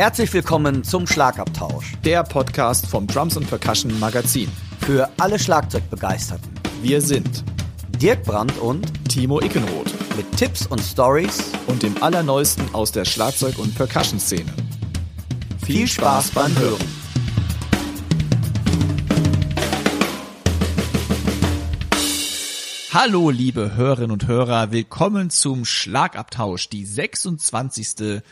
Herzlich willkommen zum Schlagabtausch. Der Podcast vom Drums und Percussion Magazin. Für alle Schlagzeugbegeisterten. Wir sind Dirk Brandt und Timo Ickenroth. Mit Tipps und Stories und dem Allerneuesten aus der Schlagzeug- und Percussion-Szene. Viel Spaß beim Hören. Hallo, liebe Hörerinnen und Hörer, willkommen zum Schlagabtausch, die 26.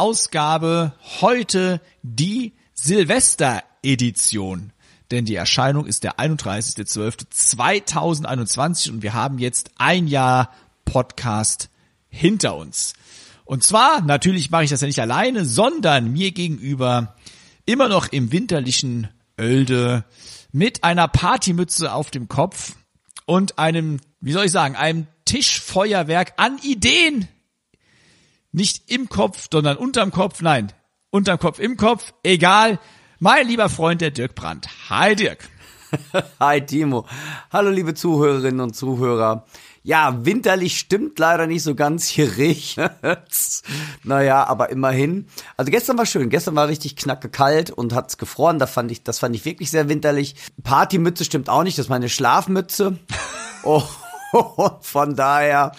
Ausgabe, heute die Silvester-Edition. Denn die Erscheinung ist der 31.12.2021 und wir haben jetzt ein Jahr Podcast hinter uns. Und zwar, natürlich mache ich das ja nicht alleine, sondern mir gegenüber immer noch im winterlichen Oelde mit einer Partymütze auf dem Kopf und einem, wie soll ich sagen, einem Tischfeuerwerk an Ideen. Nicht im Kopf, sondern unterm Kopf. Nein, unterm Kopf, im Kopf. Egal. Mein lieber Freund, der Dirk Brandt. Hi Dirk. Hi Timo. Hallo liebe Zuhörerinnen und Zuhörer. Ja, winterlich stimmt leider nicht so ganz. Hier regnet's. naja, aber immerhin. Also gestern war schön. Gestern war richtig knacke kalt und hat's gefroren. Das fand ich, das fand ich wirklich sehr winterlich. Partymütze stimmt auch nicht. Das ist meine Schlafmütze. oh, von daher,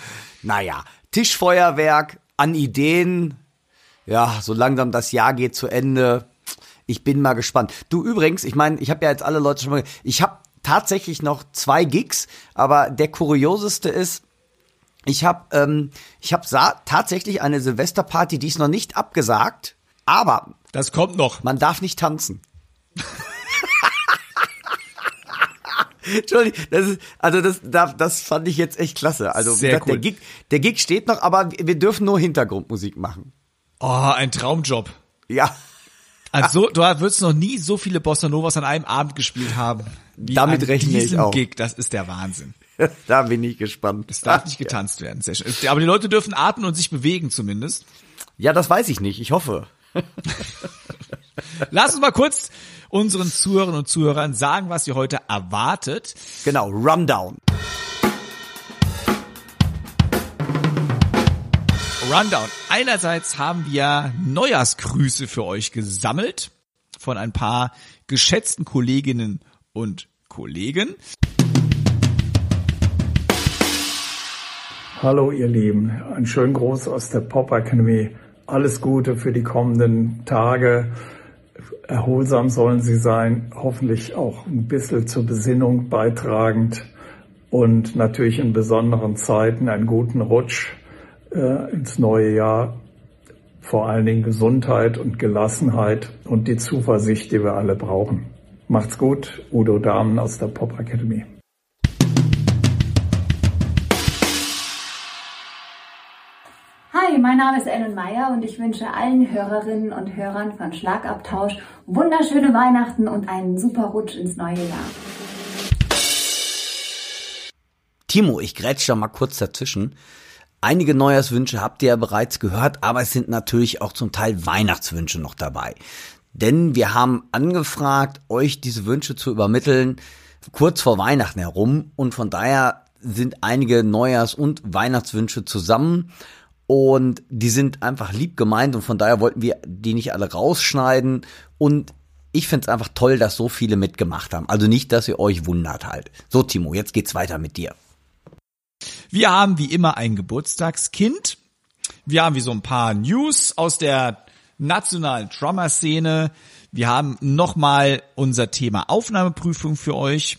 naja, Tischfeuerwerk an Ideen. Ja, so langsam das Jahr geht zu Ende. Ich bin mal gespannt. Du übrigens, ich meine, ich habe ja jetzt alle Leute schon mal, ich habe tatsächlich noch zwei Gigs, aber der kurioseste ist, ich habe ähm, ich habe tatsächlich eine Silvesterparty, die ist noch nicht abgesagt, aber das kommt noch. Man darf nicht tanzen. Entschuldigung, das ist, also das, das fand ich jetzt echt klasse. Also Sehr gesagt, cool. der, Gig, der Gig steht noch, aber wir dürfen nur Hintergrundmusik machen. Oh, ein Traumjob. Ja. Also du würdest noch nie so viele Bossa Novas an einem Abend gespielt haben. Damit rechne ich auch. Gig, das ist der Wahnsinn. da bin ich gespannt. Es darf nicht getanzt werden. Sehr schön. Aber die Leute dürfen atmen und sich bewegen zumindest. Ja, das weiß ich nicht. Ich hoffe. Lass uns mal kurz unseren Zuhörern und Zuhörern sagen, was ihr heute erwartet. Genau, Rundown. Rundown. Einerseits haben wir Neujahrsgrüße für euch gesammelt von ein paar geschätzten Kolleginnen und Kollegen. Hallo ihr Lieben, ein schönen Gruß aus der Pop Academy. Alles Gute für die kommenden Tage. Erholsam sollen sie sein, hoffentlich auch ein bisschen zur Besinnung beitragend und natürlich in besonderen Zeiten einen guten Rutsch äh, ins neue Jahr. Vor allen Dingen Gesundheit und Gelassenheit und die Zuversicht, die wir alle brauchen. Macht's gut, Udo Dahmen aus der Pop Academy. Mein Name ist Ellen Meyer und ich wünsche allen Hörerinnen und Hörern von Schlagabtausch wunderschöne Weihnachten und einen super Rutsch ins neue Jahr. Timo, ich grätsch da mal kurz dazwischen. Einige Neujahrswünsche habt ihr ja bereits gehört, aber es sind natürlich auch zum Teil Weihnachtswünsche noch dabei. Denn wir haben angefragt, euch diese Wünsche zu übermitteln, kurz vor Weihnachten herum. Und von daher sind einige Neujahrs- und Weihnachtswünsche zusammen. Und die sind einfach lieb gemeint und von daher wollten wir die nicht alle rausschneiden. Und ich finde es einfach toll, dass so viele mitgemacht haben. Also nicht, dass ihr euch wundert halt. So, Timo, jetzt geht's weiter mit dir. Wir haben wie immer ein Geburtstagskind. Wir haben wie so ein paar News aus der nationalen Drummer-Szene. Wir haben nochmal unser Thema Aufnahmeprüfung für euch.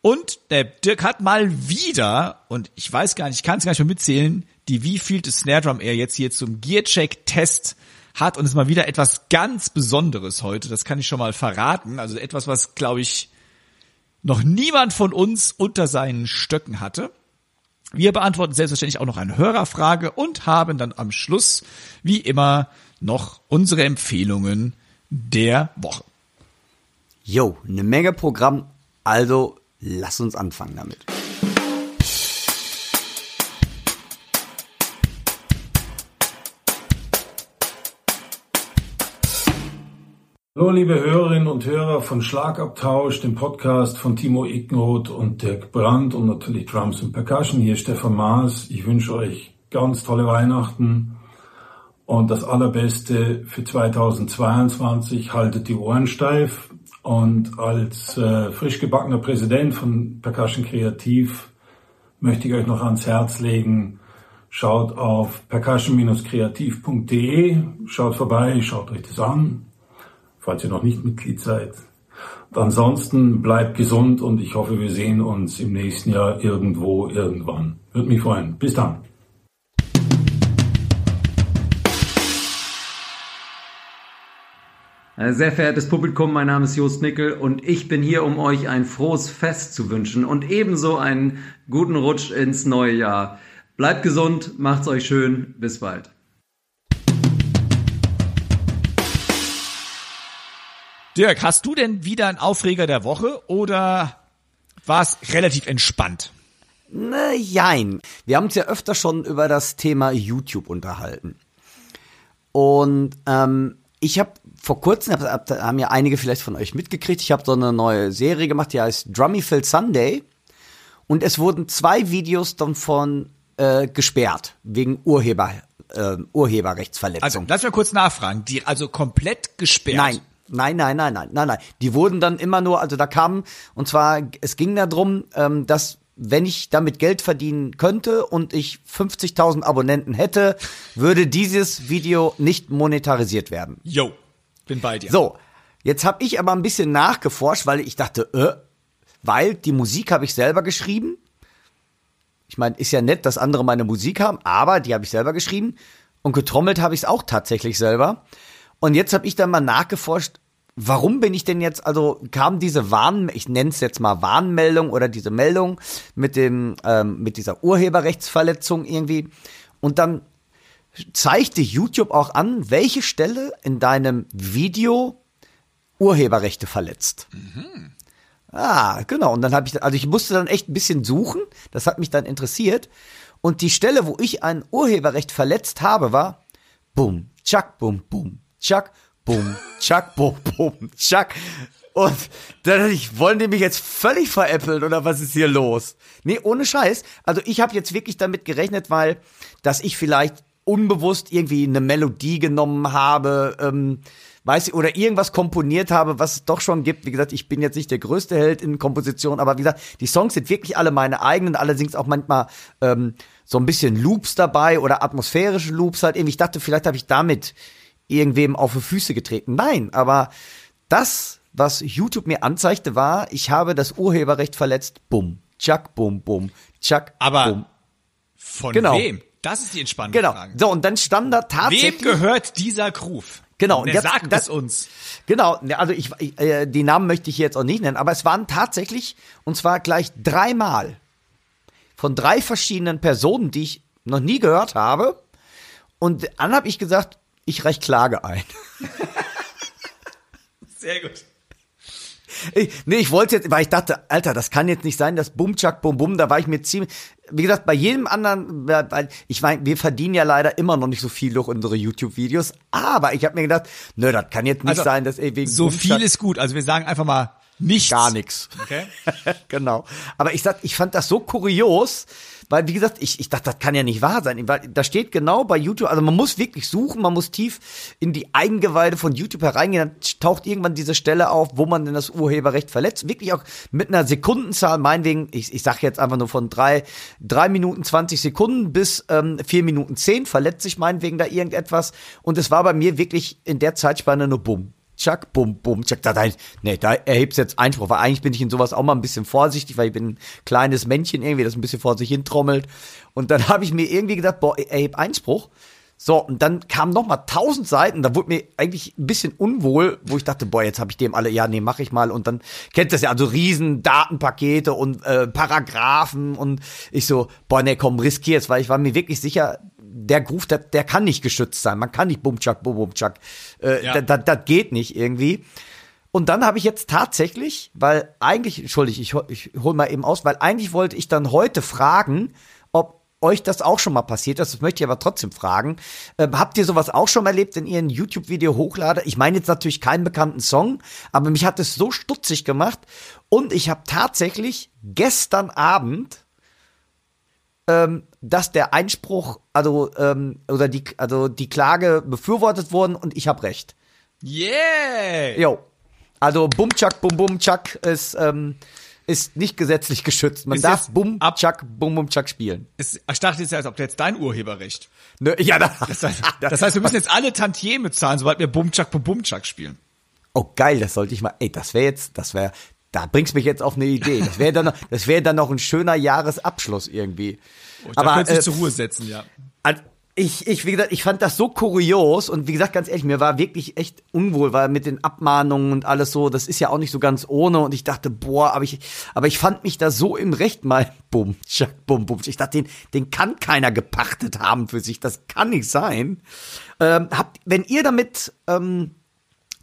Und der Dirk hat mal wieder, und ich weiß gar nicht, ich kann es gar nicht mehr mitzählen, die wievielte Snare Drum er jetzt hier zum Gearcheck-Test hat. Und ist mal wieder etwas ganz Besonderes heute. Das kann ich schon mal verraten. Also etwas, was, glaube ich, noch niemand von uns unter seinen Stöcken hatte. Wir beantworten selbstverständlich auch noch eine Hörerfrage und haben dann am Schluss, wie immer, noch unsere Empfehlungen der Woche. Jo, eine Menge Programm, also lass uns anfangen damit. Hallo liebe Hörerinnen und Hörer von Schlagabtausch, dem Podcast von Timo Ickenroth und Dirk Brandt und natürlich Drums und Percussion. Hier ist Stefan Maas. Ich wünsche euch ganz tolle Weihnachten Und das Allerbeste für 2022, haltet die Ohren steif. Und als äh, frisch gebackener Präsident von Percussion Kreativ möchte ich euch noch ans Herz legen, schaut auf percussion-kreativ.de, schaut vorbei, schaut euch das an, falls ihr noch nicht Mitglied seid. Und ansonsten bleibt gesund und ich hoffe, wir sehen uns im nächsten Jahr irgendwo, irgendwann. Würde mich freuen. Bis dann. Äh, sehr verehrtes Publikum, mein Name ist Jost Nickel und ich bin hier, um euch ein frohes Fest zu wünschen und ebenso einen guten Rutsch ins neue Jahr. Bleibt gesund, macht's euch schön, bis bald. Dirk, hast du denn wieder einen Aufreger der Woche oder war es relativ entspannt? Ne, jein. Wir haben uns ja öfter schon über das Thema YouTube unterhalten. Und ähm, ich habe vor kurzem, hab, haben ja einige vielleicht von euch mitgekriegt, ich habe so eine neue Serie gemacht, die heißt Drummyfield Sunday. Und es wurden zwei Videos dann von äh, gesperrt, wegen Urheber, äh, Urheberrechtsverletzung. Also, lass mal kurz nachfragen. Die, also komplett gesperrt? Nein, Nein, nein, nein, nein, nein, nein. Die wurden dann immer nur, also da kamen, und zwar, es ging darum, ähm, dass wenn ich damit Geld verdienen könnte und ich 50.000 Abonnenten hätte, würde dieses Video nicht monetarisiert werden. Yo, bin bei dir. So, jetzt habe ich aber ein bisschen nachgeforscht, weil ich dachte, äh, weil die Musik habe ich selber geschrieben. Ich meine, ist ja nett, dass andere meine Musik haben, aber die habe ich selber geschrieben und getrommelt habe ich es auch tatsächlich selber. Und jetzt habe ich dann mal nachgeforscht, warum bin ich denn jetzt, also kam diese Warn, ich nenne es jetzt mal Warnmeldung oder diese Meldung mit dem, ähm, mit dieser Urheberrechtsverletzung irgendwie. Und dann zeigte YouTube auch an, welche Stelle in deinem Video Urheberrechte verletzt. Mhm. Ah, genau. Und dann habe ich, also ich musste dann echt ein bisschen suchen. Das hat mich dann interessiert. Und die Stelle, wo ich ein Urheberrecht verletzt habe, war Bum, Chuck, Bum, Bum, Chuck, Bum, Chuck, Bum, Bum, Chuck. Und dann dachte ich, wollen die mich jetzt völlig veräppeln oder was ist hier los? Nee, ohne Scheiß. Also ich habe jetzt wirklich damit gerechnet, weil, dass ich vielleicht unbewusst irgendwie eine Melodie genommen habe, ähm, weiß ich, oder irgendwas komponiert habe, was es doch schon gibt. Wie gesagt, ich bin jetzt nicht der größte Held in Komposition, aber wie gesagt, die Songs sind wirklich alle meine eigenen, allerdings auch manchmal ähm, so ein bisschen Loops dabei oder atmosphärische Loops halt irgendwie. Ich dachte, vielleicht habe ich damit irgendwem auf die Füße getreten. Nein, aber das, was YouTube mir anzeigte, war, ich habe das Urheberrecht verletzt. Bumm, tschak, bum, bum, tschak, Aber bum. von Genau. wem? Das ist die entspannende Genau. Frage. So, und dann stand da tatsächlich. Wem gehört dieser Groove? Genau, und jetzt- sagt das- es uns? Genau, also ich, ich äh, die Namen möchte ich jetzt auch nicht nennen, aber es waren tatsächlich, und zwar gleich dreimal von drei verschiedenen Personen, die ich noch nie gehört habe. Und dann habe ich gesagt, ich reich Klage ein. Sehr gut. Ich, nee, ich wollte jetzt, weil ich dachte, Alter, das kann jetzt nicht sein, das Bum, Chuck, Bum, Bum, da war ich mir ziemlich, wie gesagt, bei jedem anderen, weil ich meine, wir verdienen ja leider immer noch nicht so viel durch unsere YouTube-Videos, aber ich habe mir gedacht, nö, das kann jetzt nicht Also, sein, dass ey, wegen So Bum, viel ist gut. Also wir sagen einfach mal nichts. gar nichts. Okay. genau. Aber ich sag, ich fand das so kurios, weil wie gesagt, ich, ich dachte, das kann ja nicht wahr sein. Weil da steht genau bei YouTube, also man muss wirklich suchen, man muss tief in die Eingeweide von YouTube hereingehen, dann taucht irgendwann diese Stelle auf, wo man denn das Urheberrecht verletzt. Wirklich auch mit einer Sekundenzahl, meinetwegen, ich, ich sag jetzt einfach nur von drei, drei Minuten 20 Sekunden bis ähm, vier Minuten zehn verletzt sich meinetwegen da irgendetwas. Und es war bei mir wirklich in der Zeitspanne nur bumm. Chuck, bum, bum, Chuck, da, da, nee, da erhebt's jetzt Einspruch, weil eigentlich bin ich in sowas auch mal ein bisschen vorsichtig, weil ich bin ein kleines Männchen irgendwie, das ein bisschen vor sich hin trommelt. Und dann habe ich mir irgendwie gedacht, boah, erheb Einspruch. So, und dann kamen noch mal tausend Seiten, da wurde mir eigentlich ein bisschen unwohl, wo ich dachte, boah, jetzt habe ich dem alle, ja, nee, mach ich mal. Und dann kennt das ja, also riesen Datenpakete und äh, Paragraphen und ich so, boah, nee, komm, riskier's, weil ich war mir wirklich sicher, der Groove, der, der kann nicht geschützt sein. Man kann nicht Bumchak, Bum, Bumchak. Äh, Ja. das, das geht nicht irgendwie. Und dann habe ich jetzt tatsächlich, weil eigentlich, entschuldige, ich, ich hol mal eben aus, weil eigentlich wollte ich dann heute fragen, ob euch das auch schon mal passiert ist. Das möchte ich aber trotzdem fragen. Ähm, habt ihr sowas auch schon erlebt, wenn ihr ein YouTube-Video hochladet? Ich meine jetzt natürlich keinen bekannten Song, aber mich hat es so stutzig gemacht. Und ich habe tatsächlich gestern Abend ähm, dass der Einspruch, also ähm, oder die, also die Klage befürwortet worden und ich habe recht. Yeah! Jo. Also Bum Chuck Bum Bum Chuck ist ähm, ist nicht gesetzlich geschützt. Man Ist darf Bum Chuck Bum Bum Chuck spielen. Es, ich dachte jetzt, als ob jetzt dein Urheberrecht. Ne, ja, da, Das heißt, das heißt, wir müssen jetzt alle Tantieme zahlen, sobald wir Bumchak Bumchak spielen. Oh geil, das sollte ich mal. Ey, das wäre jetzt, das wäre, da bringst mich jetzt auf eine Idee. Das wäre dann, noch- das wäre dann noch ein schöner Jahresabschluss irgendwie. Da Aber äh, zur Ruhe setzen, ja. Also, ich, ich, wie gesagt, ich fand das so kurios und wie gesagt, ganz ehrlich, mir war wirklich echt unwohl, weil mit den Abmahnungen und alles so, das ist ja auch nicht so ganz ohne und ich dachte, boah, aber ich, aber ich fand mich da so im Recht mal, bum, tschack, bum, bum. Ich dachte, den, den kann keiner gepachtet haben für sich, das kann nicht sein. Ähm, habt, wenn ihr damit, ähm,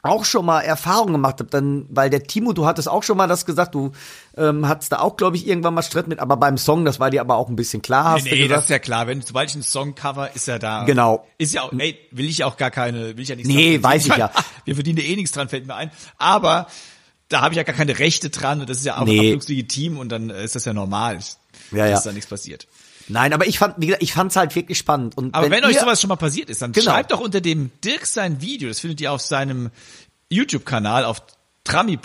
auch schon mal Erfahrungen gemacht habt, dann, weil der Timo, du hattest auch schon mal das gesagt, du ähm, hattest da auch, glaube ich, irgendwann mal Streit mit, aber beim Song, das war dir aber auch ein bisschen klar, hast Nee, nee, das ist ja klar. Wenn, sobald ich einen Song cover, ist er da. Genau. Ist ja auch, ey, will ich auch gar keine, will ich ja nichts Nee, weiß ich ja. Wir verdienen eh nichts dran, fällt mir ein. Aber da habe ich ja gar keine Rechte dran und das ist ja auch Nee. absolut legitim und dann äh, ist das ja normal, Ja, ja. dass da nichts passiert. Nein, aber ich fand, wie gesagt, ich fand's halt wirklich spannend. Und Aber wenn, euch ihr- sowas schon mal passiert ist, dann Genau. schreibt doch unter dem Dirk sein Video, das findet ihr auf seinem YouTube-Kanal auf Trami,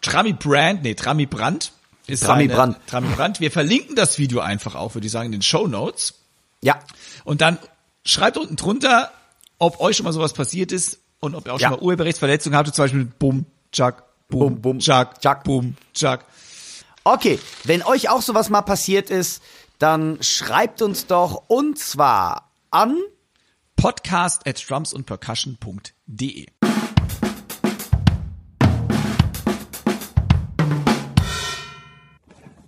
Trami Brand, nee, Trami Brand. Ist Trami seine- Brand. Trami Brand. Wir verlinken das Video einfach auch, würde ich sagen, in den Show Notes. Ja, Und dann schreibt unten drunter, ob euch schon mal sowas passiert ist und ob ihr auch Ja. schon mal Urheberrechtsverletzungen habt, zum Beispiel mit Bum, Chuck, Bum, Bum, Bum, Chuck, Chuck. Bum, Chuck. okay. Wenn euch auch sowas mal passiert ist, dann schreibt uns doch und zwar an Podcast at drumsundpercussion.de.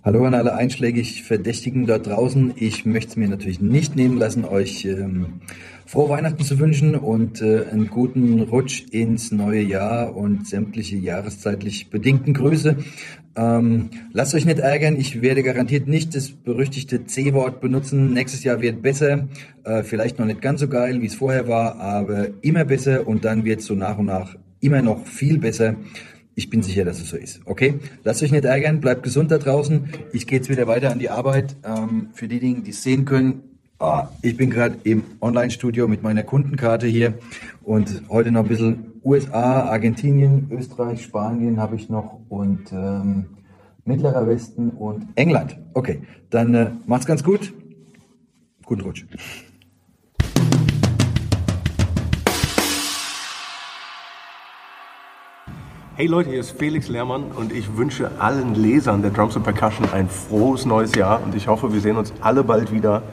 Hallo an alle einschlägig Verdächtigen da draußen. Ich möchte es mir natürlich nicht nehmen lassen, euch ähm, frohe Weihnachten zu wünschen und äh, einen guten Rutsch ins neue Jahr und sämtliche jahreszeitlich bedingten Grüße. Ähm, lasst euch nicht ärgern, ich werde garantiert nicht das berüchtigte C-Wort benutzen. Nächstes Jahr wird besser, äh, vielleicht noch nicht ganz so geil, wie es vorher war, aber immer besser und dann wird es so nach und nach immer noch viel besser. Ich bin sicher, dass es so ist. Okay? Lasst euch nicht ärgern, bleibt gesund da draußen. Ich gehe jetzt wieder weiter an die Arbeit. Ähm, für diejenigen, die es sehen können, ah, ich bin gerade im Online-Studio mit meiner Kundenkarte hier und heute noch ein bisschen USA, Argentinien, Österreich, Spanien habe ich noch und ähm, Mittlerer Westen und England. Okay, dann äh, macht's ganz gut. Guten Rutsch. Hey Leute, hier ist Felix Lehrmann und ich wünsche allen Lesern der Drums and Percussion ein frohes neues Jahr und ich hoffe, wir sehen uns alle bald wieder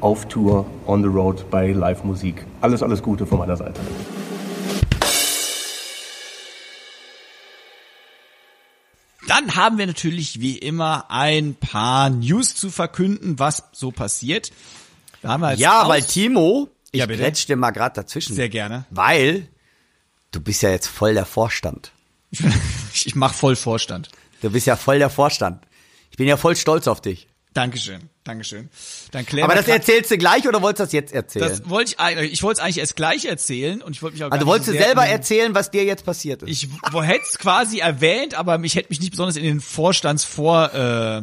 auf Tour, on the road, bei Live-Musik. Alles, alles Gute von meiner Seite. Dann haben wir natürlich wie immer ein paar News zu verkünden, was so passiert. Da haben wir als Ja, weil Timo, ich Ja, dir mal gerade dazwischen. Sehr gerne. Weil du bist ja jetzt voll der Vorstand. Ich, ich mach voll Vorstand. Du bist ja voll der Vorstand. Ich bin ja voll stolz auf dich. Dankeschön, Dankeschön. Dann klären Aber das erzählst du gleich oder wolltest du das jetzt erzählen? das wollte ich eigentlich, ich wollte es eigentlich erst gleich erzählen und ich wollte mich auch also nicht wolltest so du selber in- erzählen, was dir jetzt passiert ist? Ich hätte es quasi erwähnt, aber ich hätte mich nicht besonders in den Vorstandsvor, äh,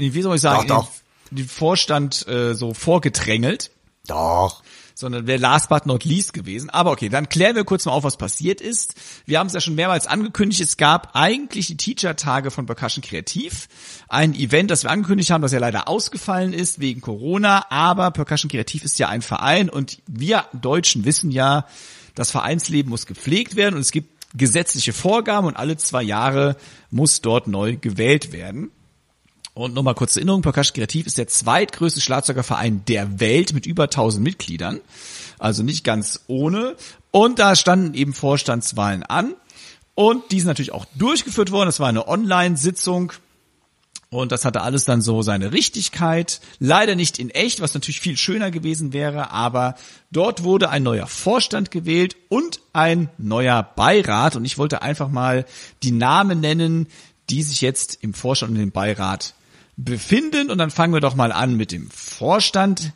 in, wie soll ich sagen, Doch, doch. in den Vorstand äh, so vorgedrängelt, Doch. Sondern wäre last but not least gewesen. Aber okay, dann klären wir kurz mal auf, was passiert ist. Wir haben es ja schon mehrmals angekündigt, es gab eigentlich die Teacher-Tage von Percussion Kreativ, ein Event, das wir angekündigt haben, das ja leider ausgefallen ist wegen Corona, aber Percussion Kreativ ist ja ein Verein und wir Deutschen wissen ja, das Vereinsleben muss gepflegt werden und es gibt gesetzliche Vorgaben und alle zwei Jahre muss dort neu gewählt werden. Und nochmal kurz zur Erinnerung, Percussion Kreativ ist der zweitgrößte Schlagzeugerverein der Welt mit über 1000 Mitgliedern. Also nicht ganz ohne. Und da standen eben Vorstandswahlen an. Und die sind natürlich auch durchgeführt worden. Das war eine Online-Sitzung. Und das hatte alles dann so seine Richtigkeit. Leider nicht in echt, was natürlich viel schöner gewesen wäre, aber dort wurde ein neuer Vorstand gewählt und ein neuer Beirat. Und ich wollte einfach mal die Namen nennen, die sich jetzt im Vorstand und im Beirat befinden. Und dann fangen wir doch mal an mit dem Vorstand.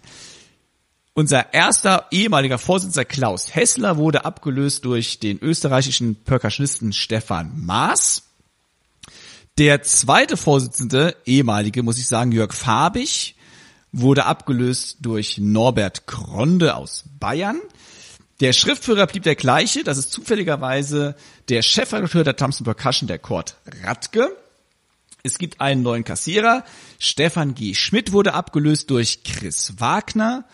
Unser erster ehemaliger Vorsitzender Klaus Hessler wurde abgelöst durch den österreichischen Percussionisten Stefan Maas. Der zweite Vorsitzende, ehemalige, muss ich sagen, Jörg Fabich, wurde abgelöst durch Norbert Kronde aus Bayern. Der Schriftführer blieb der gleiche, das ist zufälligerweise der Chefredakteur der Thompson Percussion, der Kurt Radke. Es gibt einen neuen Kassierer. Stefan G. Schmidt wurde abgelöst durch Chris Wagner.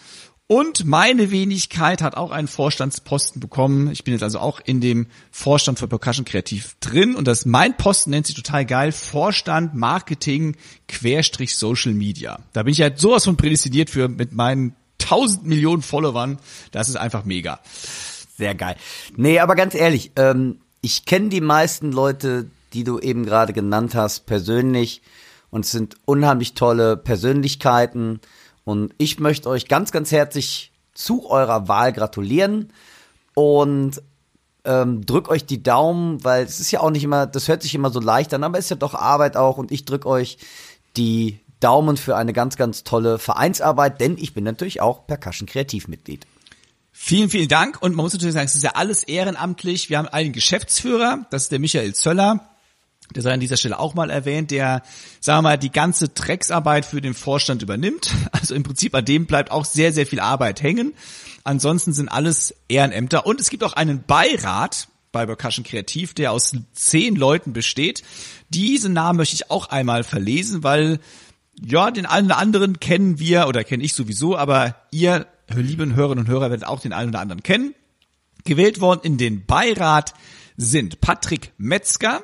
Und meine Wenigkeit hat auch einen Vorstandsposten bekommen. Ich bin jetzt also auch in dem Vorstand für Percussion Kreativ drin. Und das mein Posten nennt sich total geil. Vorstand Marketing Querstrich Social Media. Da bin ich halt sowas von prädestiniert für mit meinen tausend Millionen Followern. Das ist einfach mega. Sehr geil. Nee, aber ganz ehrlich, ähm, ich kenne die meisten Leute, die du eben gerade genannt hast, persönlich und es sind unheimlich tolle Persönlichkeiten und ich möchte euch ganz, ganz herzlich zu eurer Wahl gratulieren und ähm, drück euch die Daumen, weil es ist ja auch nicht immer, das hört sich immer so leicht an, aber es ist ja doch Arbeit auch und ich drück euch die Daumen für eine ganz, ganz tolle Vereinsarbeit, denn ich bin natürlich auch Percussion Kreativmitglied. Vielen, vielen Dank. Und man muss natürlich sagen, es ist ja alles ehrenamtlich. Wir haben einen Geschäftsführer, das ist der Michael Zöller. Der sei an dieser Stelle auch mal erwähnt, der, sagen wir mal, die ganze Drecksarbeit für den Vorstand übernimmt. Also im Prinzip an dem bleibt auch sehr, sehr viel Arbeit hängen. Ansonsten sind alles Ehrenämter. Und es gibt auch einen Beirat bei Percussion Kreativ, der aus zehn Leuten besteht. Diesen Namen möchte ich auch einmal verlesen, weil ja, den einen oder anderen kennen wir oder kenne ich sowieso, aber ihr, lieben Hörerinnen und Hörer, werdet auch den einen oder anderen kennen. Gewählt worden in den Beirat sind Patrick Metzger,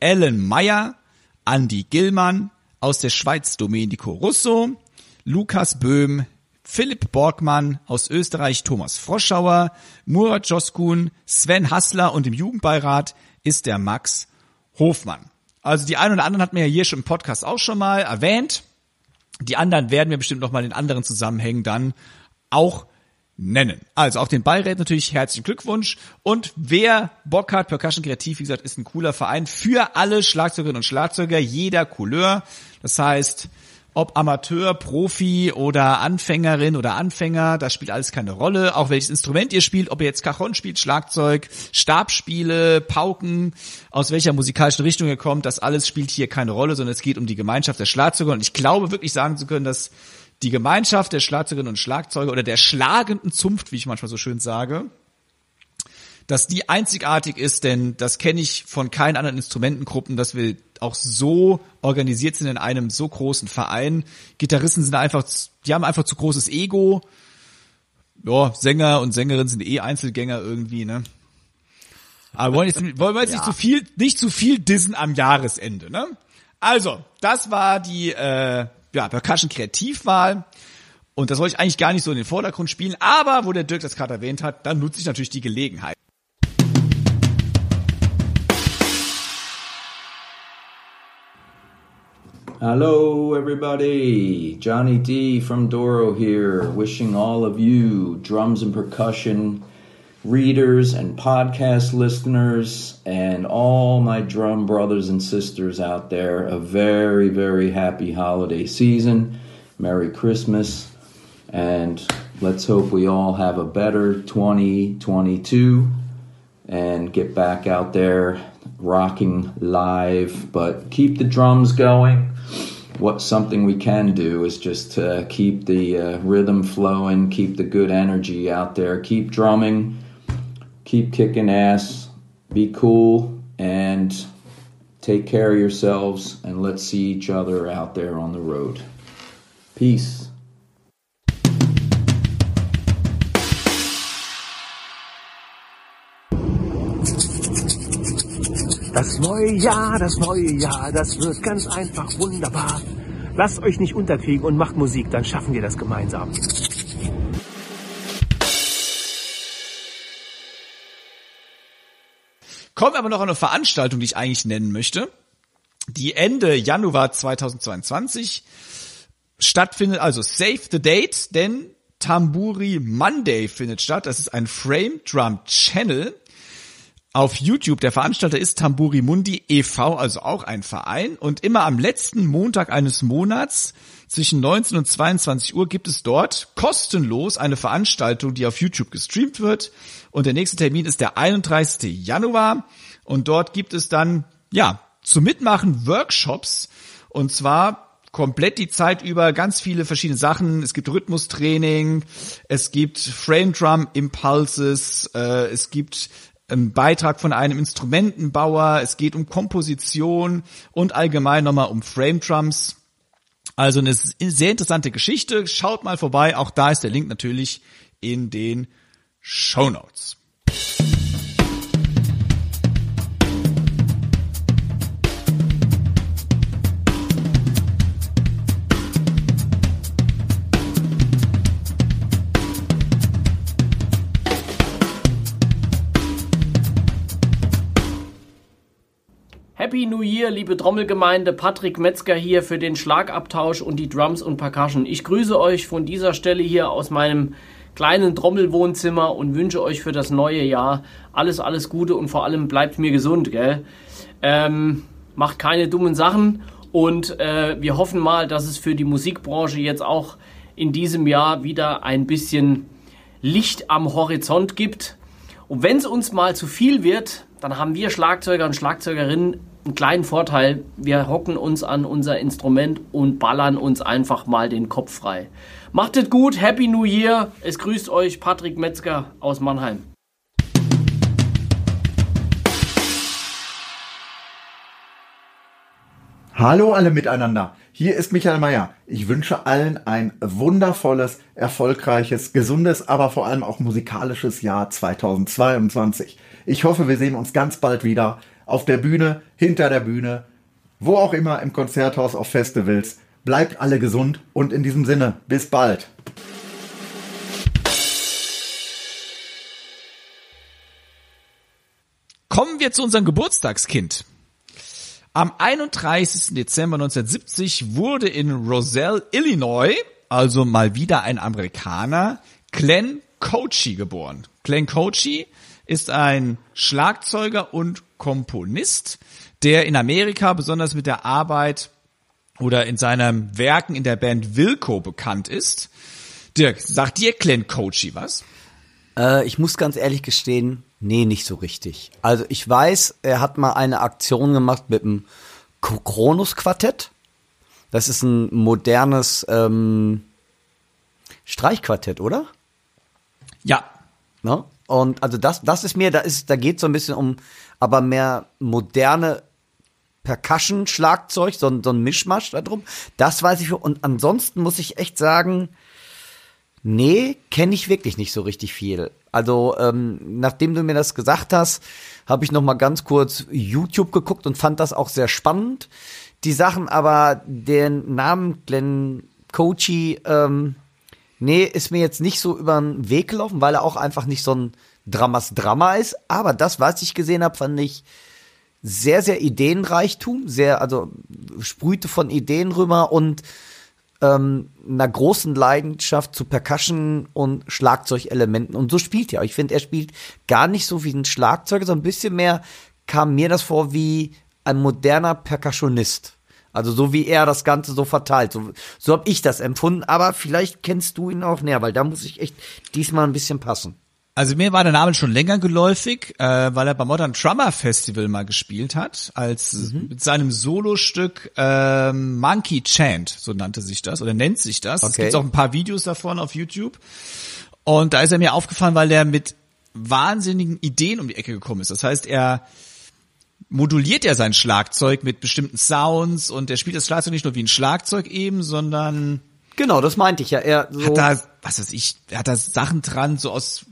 Ellen Meyer, Andy Gillmann, aus der Schweiz Domenico Russo, Lukas Böhm, Philipp Borgmann, aus Österreich Thomas Froschauer, Murat Joskun, Sven Hassler und im Jugendbeirat ist der Max Hofmann. Also die einen oder anderen hat mir ja hier schon im Podcast auch schon mal erwähnt. Die anderen werden wir bestimmt noch mal in anderen Zusammenhängen dann auch nennen. Also auch den Beiräten natürlich herzlichen Glückwunsch. Und wer Bock hat, Percussion Kreativ, wie gesagt, ist ein cooler Verein für alle Schlagzeugerinnen und Schlagzeuger jeder Couleur. Das heißt, ob Amateur, Profi oder Anfängerin oder Anfänger, das spielt alles keine Rolle. Auch welches Instrument ihr spielt, ob ihr jetzt Cajon spielt, Schlagzeug, Stabspiele, Pauken, aus welcher musikalischen Richtung ihr kommt, das alles spielt hier keine Rolle, sondern es geht um die Gemeinschaft der Schlagzeuger. Und ich glaube wirklich sagen zu können, dass die Gemeinschaft der Schlagzeugerinnen und Schlagzeuger oder der schlagenden Zunft, wie ich manchmal so schön sage, dass die einzigartig ist, denn das kenne ich von keinen anderen Instrumentengruppen, dass wir auch so organisiert sind in einem so großen Verein. Gitarristen sind einfach, die haben einfach zu großes Ego. Ja, Sänger und Sängerinnen sind eh Einzelgänger irgendwie, ne? Aber wollen, jetzt, wollen wir jetzt ja. nicht zu viel, nicht zu viel dissen am Jahresende, ne? Also, das war die äh, ja, Percussion Kreativwahl. Und das wollte ich eigentlich gar nicht so in den Vordergrund spielen, aber wo der Dirk das gerade erwähnt hat, dann nutze ich natürlich die Gelegenheit. Hello, everybody. Johnny D from Doro here, wishing all of you drums and percussion readers and podcast listeners and all my drum brothers and sisters out there a very, very happy holiday season. Merry Christmas. And let's hope we all have a better 2022 and get back out there rocking live. But keep the drums going. What something we can do is just uh, keep the uh, rhythm flowing, keep the good energy out there, keep drumming keep kicking ass, be cool, and take care of yourselves, and let's see each other out there on the road. Peace. Das neue Jahr, das neue Jahr, das wird ganz einfach wunderbar. Lasst euch nicht unterkriegen und macht Musik, dann schaffen wir das gemeinsam. Kommen wir aber noch an eine Veranstaltung, die ich eigentlich nennen möchte, die Ende Januar 2022 stattfindet, also save the date, denn Tamburi Monday findet statt. Das ist ein Frame Drum Channel auf YouTube. Der Veranstalter ist Tamburi Mundi e.V., also auch ein Verein. Und immer am letzten Montag eines Monats zwischen 19 und 22 Uhr gibt es dort kostenlos eine Veranstaltung, die auf YouTube gestreamt wird. Und der nächste Termin ist der 31. Januar. Und dort gibt es dann, ja, zu mitmachen Workshops. Und zwar komplett die Zeit über ganz viele verschiedene Sachen. Es gibt Rhythmustraining, es gibt Frame Drum Impulses, äh, es gibt einen Beitrag von einem Instrumentenbauer, es geht um Komposition und allgemein nochmal um Frame Drums. Also eine sehr interessante Geschichte. Schaut mal vorbei. Auch da ist der Link natürlich in den Show Notes. Happy New Year, liebe Trommelgemeinde. Patrick Metzger hier für den Schlagabtausch und die Drums und Percussion. Ich grüße euch von dieser Stelle hier aus meinem kleinen Trommelwohnzimmer und wünsche euch für das neue Jahr alles, alles Gute und vor allem bleibt mir gesund, gell? Ähm, macht keine dummen Sachen und äh, wir hoffen mal, dass es für die Musikbranche jetzt auch in diesem Jahr wieder ein bisschen Licht am Horizont gibt. Und wenn es uns mal zu viel wird, dann haben wir Schlagzeuger und Schlagzeugerinnen einen kleinen Vorteil. Wir hocken uns an unser Instrument und ballern uns einfach mal den Kopf frei. Macht es gut, Happy New Year. Es grüßt euch Patrick Metzger aus Mannheim. Hallo alle miteinander. Hier ist Michael Mayer. Ich wünsche allen ein wundervolles, erfolgreiches, gesundes, aber vor allem auch musikalisches Jahr 2022. Ich hoffe, wir sehen uns ganz bald wieder auf der Bühne, hinter der Bühne, wo auch immer im Konzerthaus, auf Festivals. Bleibt alle gesund und in diesem Sinne, bis bald. Kommen wir zu unserem Geburtstagskind. Am 31. Dezember 1970 wurde in Roselle, Illinois, also mal wieder ein Amerikaner, Glenn Coachy geboren. Glenn Coachy ist ein Schlagzeuger und Komponist, der in Amerika besonders mit der Arbeit oder in seinen Werken in der Band Wilco bekannt ist. Dirk, sagt dir Glenn Coachy was? Äh, ich muss ganz ehrlich gestehen, nee, nicht so richtig. Also ich weiß, er hat mal eine Aktion gemacht mit dem Kronos Quartett. Das ist ein modernes ähm, Streichquartett, oder? Ja. Ne? Und also das, das ist mir, da ist, da geht so ein bisschen um, aber mehr moderne Percussion-Schlagzeug, so, so ein Mischmasch da drum. Das weiß ich. Und ansonsten muss ich echt sagen, nee, kenne ich wirklich nicht so richtig viel. Also ähm, nachdem du mir das gesagt hast, habe ich noch mal ganz kurz YouTube geguckt und fand das auch sehr spannend. Die Sachen, aber den Namen Glenn Coachy, ähm, nee, ist mir jetzt nicht so über den Weg gelaufen, weil er auch einfach nicht so ein Dramas Drama ist. Aber das, was ich gesehen habe, fand ich sehr, sehr Ideenreichtum, sehr, also sprühte von Ideen rüber und ähm, einer großen Leidenschaft zu Percussion und Schlagzeugelementen. Und so spielt er. Ich finde, er spielt gar nicht so wie ein Schlagzeuger, sondern ein bisschen mehr kam mir das vor wie ein moderner Percussionist. Also so wie er das Ganze so verteilt. So, so habe ich das empfunden. Aber vielleicht kennst du ihn auch näher, weil da muss ich echt diesmal ein bisschen passen. Also mir war der Name schon länger geläufig, äh, weil er beim Modern Drummer Festival mal gespielt hat, als mhm. mit seinem Solostück äh, Monkey Chant, so nannte sich das oder nennt sich das. Okay. Es gibt auch ein paar Videos davon auf YouTube. Und da ist er mir aufgefallen, weil er mit wahnsinnigen Ideen um die Ecke gekommen ist. Das heißt, er moduliert ja sein Schlagzeug mit bestimmten Sounds und er spielt das Schlagzeug nicht nur wie ein Schlagzeug eben, sondern Genau, das meinte ich ja. Er so hat da, was weiß ich, er hat da Sachen dran, so aus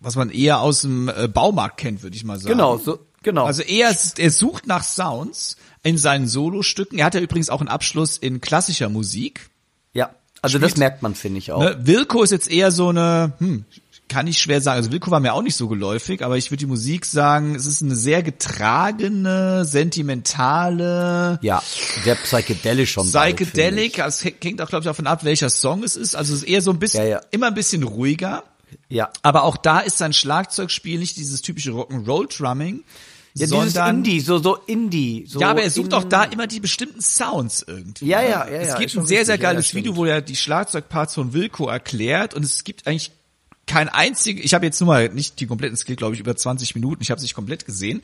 was man eher aus dem äh, Baumarkt kennt, würde ich mal sagen. Genau, so, genau. Also er, er sucht nach Sounds in seinen Solostücken. Er hat ja übrigens auch einen Abschluss in klassischer Musik. Ja, also Spielt, das merkt man, finde ich auch. Ne? Wilco ist jetzt eher so eine, hm, kann ich schwer sagen. Also Wilco war mir auch nicht so geläufig, aber ich würde die Musik sagen, es ist eine sehr getragene, sentimentale. Ja, sehr psychedelisch schon. Psychedelic, es hängt auch, glaube ich, davon ab, welcher Song es ist. Also es ist eher so ein bisschen, ja, ja. immer ein bisschen ruhiger. Ja. Aber auch da ist sein Schlagzeugspiel nicht dieses typische Rock'n'Roll-Drumming. Ja, dieses Indie, so, so Indie. So ja, aber er sucht auch da immer die bestimmten Sounds irgendwie. Ja, ja, ja. Es ja, gibt ein sehr, sehr geiles ja, Video, wo er die Schlagzeugparts von Wilco erklärt und es gibt eigentlich kein einzig, ich habe jetzt nur mal nicht die kompletten Skill, glaube ich, über 20 Minuten, ich habe es nicht komplett gesehen,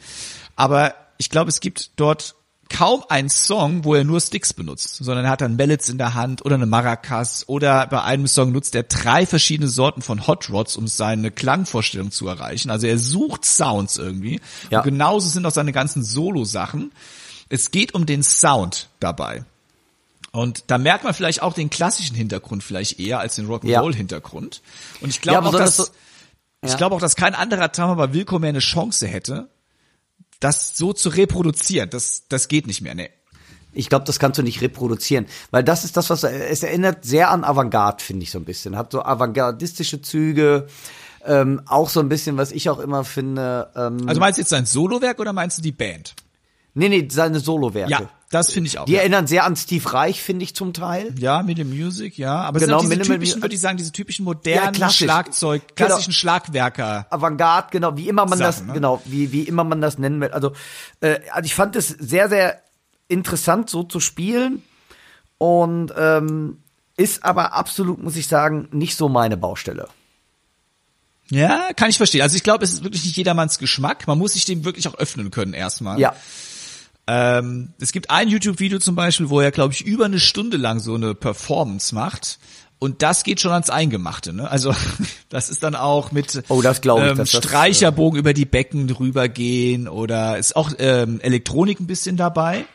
aber ich glaube, es gibt dort kaum einen Song, wo er nur Sticks benutzt, sondern er hat dann Mallets in der Hand oder eine Maracas oder bei einem Song nutzt er drei verschiedene Sorten von Hot Rods, um seine Klangvorstellung zu erreichen. Also er sucht Sounds irgendwie. Ja. Und genauso sind auch seine ganzen Solo-Sachen. Es geht um den Sound dabei. Und da merkt man vielleicht auch den klassischen Hintergrund vielleicht eher als den Ja. Rock'n'Roll-Hintergrund. Und ich Ja, glaube auch, besonders dass, so- ich Ja. glaube auch, dass kein anderer Drummer bei Wilco mehr eine Chance hätte, das so zu reproduzieren. Das, das geht nicht mehr, ne. Ich glaube, das kannst du nicht reproduzieren, weil das ist das, was es erinnert sehr an Avantgarde, finde ich so ein bisschen. Hat so avantgardistische Züge, ähm, auch so ein bisschen, was ich auch immer finde. Ähm, Also meinst du jetzt sein Solowerk oder meinst du die Band? Nee, nee, seine Solowerke. Ja, das finde ich auch. Die ja. erinnern sehr an Steve Reich, finde ich zum Teil. Ja, Minimal Music, ja. Aber Genau, sind diese Minimal- typischen, würde ich sagen, diese typischen Ja, modernen klassisch. Schlagzeug, Genau. klassischen Schlagwerker. Avantgarde, genau, wie immer man das, Sachen, ne? genau, wie, wie immer man das nennen will. Also, äh, also ich fand es sehr, sehr interessant, so zu spielen. Und ähm, ist aber absolut, muss ich sagen, nicht so meine Baustelle. Ja, kann ich verstehen. Also ich glaube, es ist wirklich nicht jedermanns Geschmack. Man muss sich dem wirklich auch öffnen können erstmal. Ja. Ähm, es gibt ein YouTube-Video zum Beispiel, wo er, glaube ich, über eine Stunde lang so eine Performance macht. Und das geht schon ans Eingemachte, ne? Also das ist dann auch mit Oh, das ich, ähm, das, Streicherbogen über die Becken drüber gehen oder ist auch ähm, Elektronik ein bisschen dabei.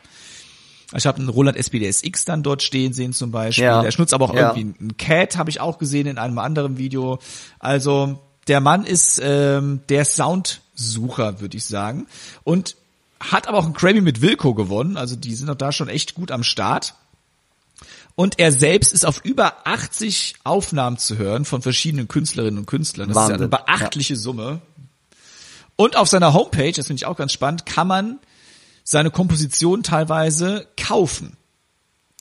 Ich habe einen Roland SPDSX dann dort stehen sehen zum Beispiel. Ja. Er nutzt aber auch Ja. irgendwie einen Cat, habe ich auch gesehen in einem anderen Video. Also der Mann ist ähm, der Soundsucher, würde ich sagen. Und hat aber auch einen Grammy mit Wilco gewonnen. Also die sind auch da schon echt gut am Start. Und er selbst ist auf über 80 Aufnahmen zu hören von verschiedenen Künstlerinnen und Künstlern. Das Wahnsinn. ist ja eine beachtliche Summe. Und auf seiner Homepage, das finde ich auch ganz spannend, kann man seine Komposition teilweise kaufen.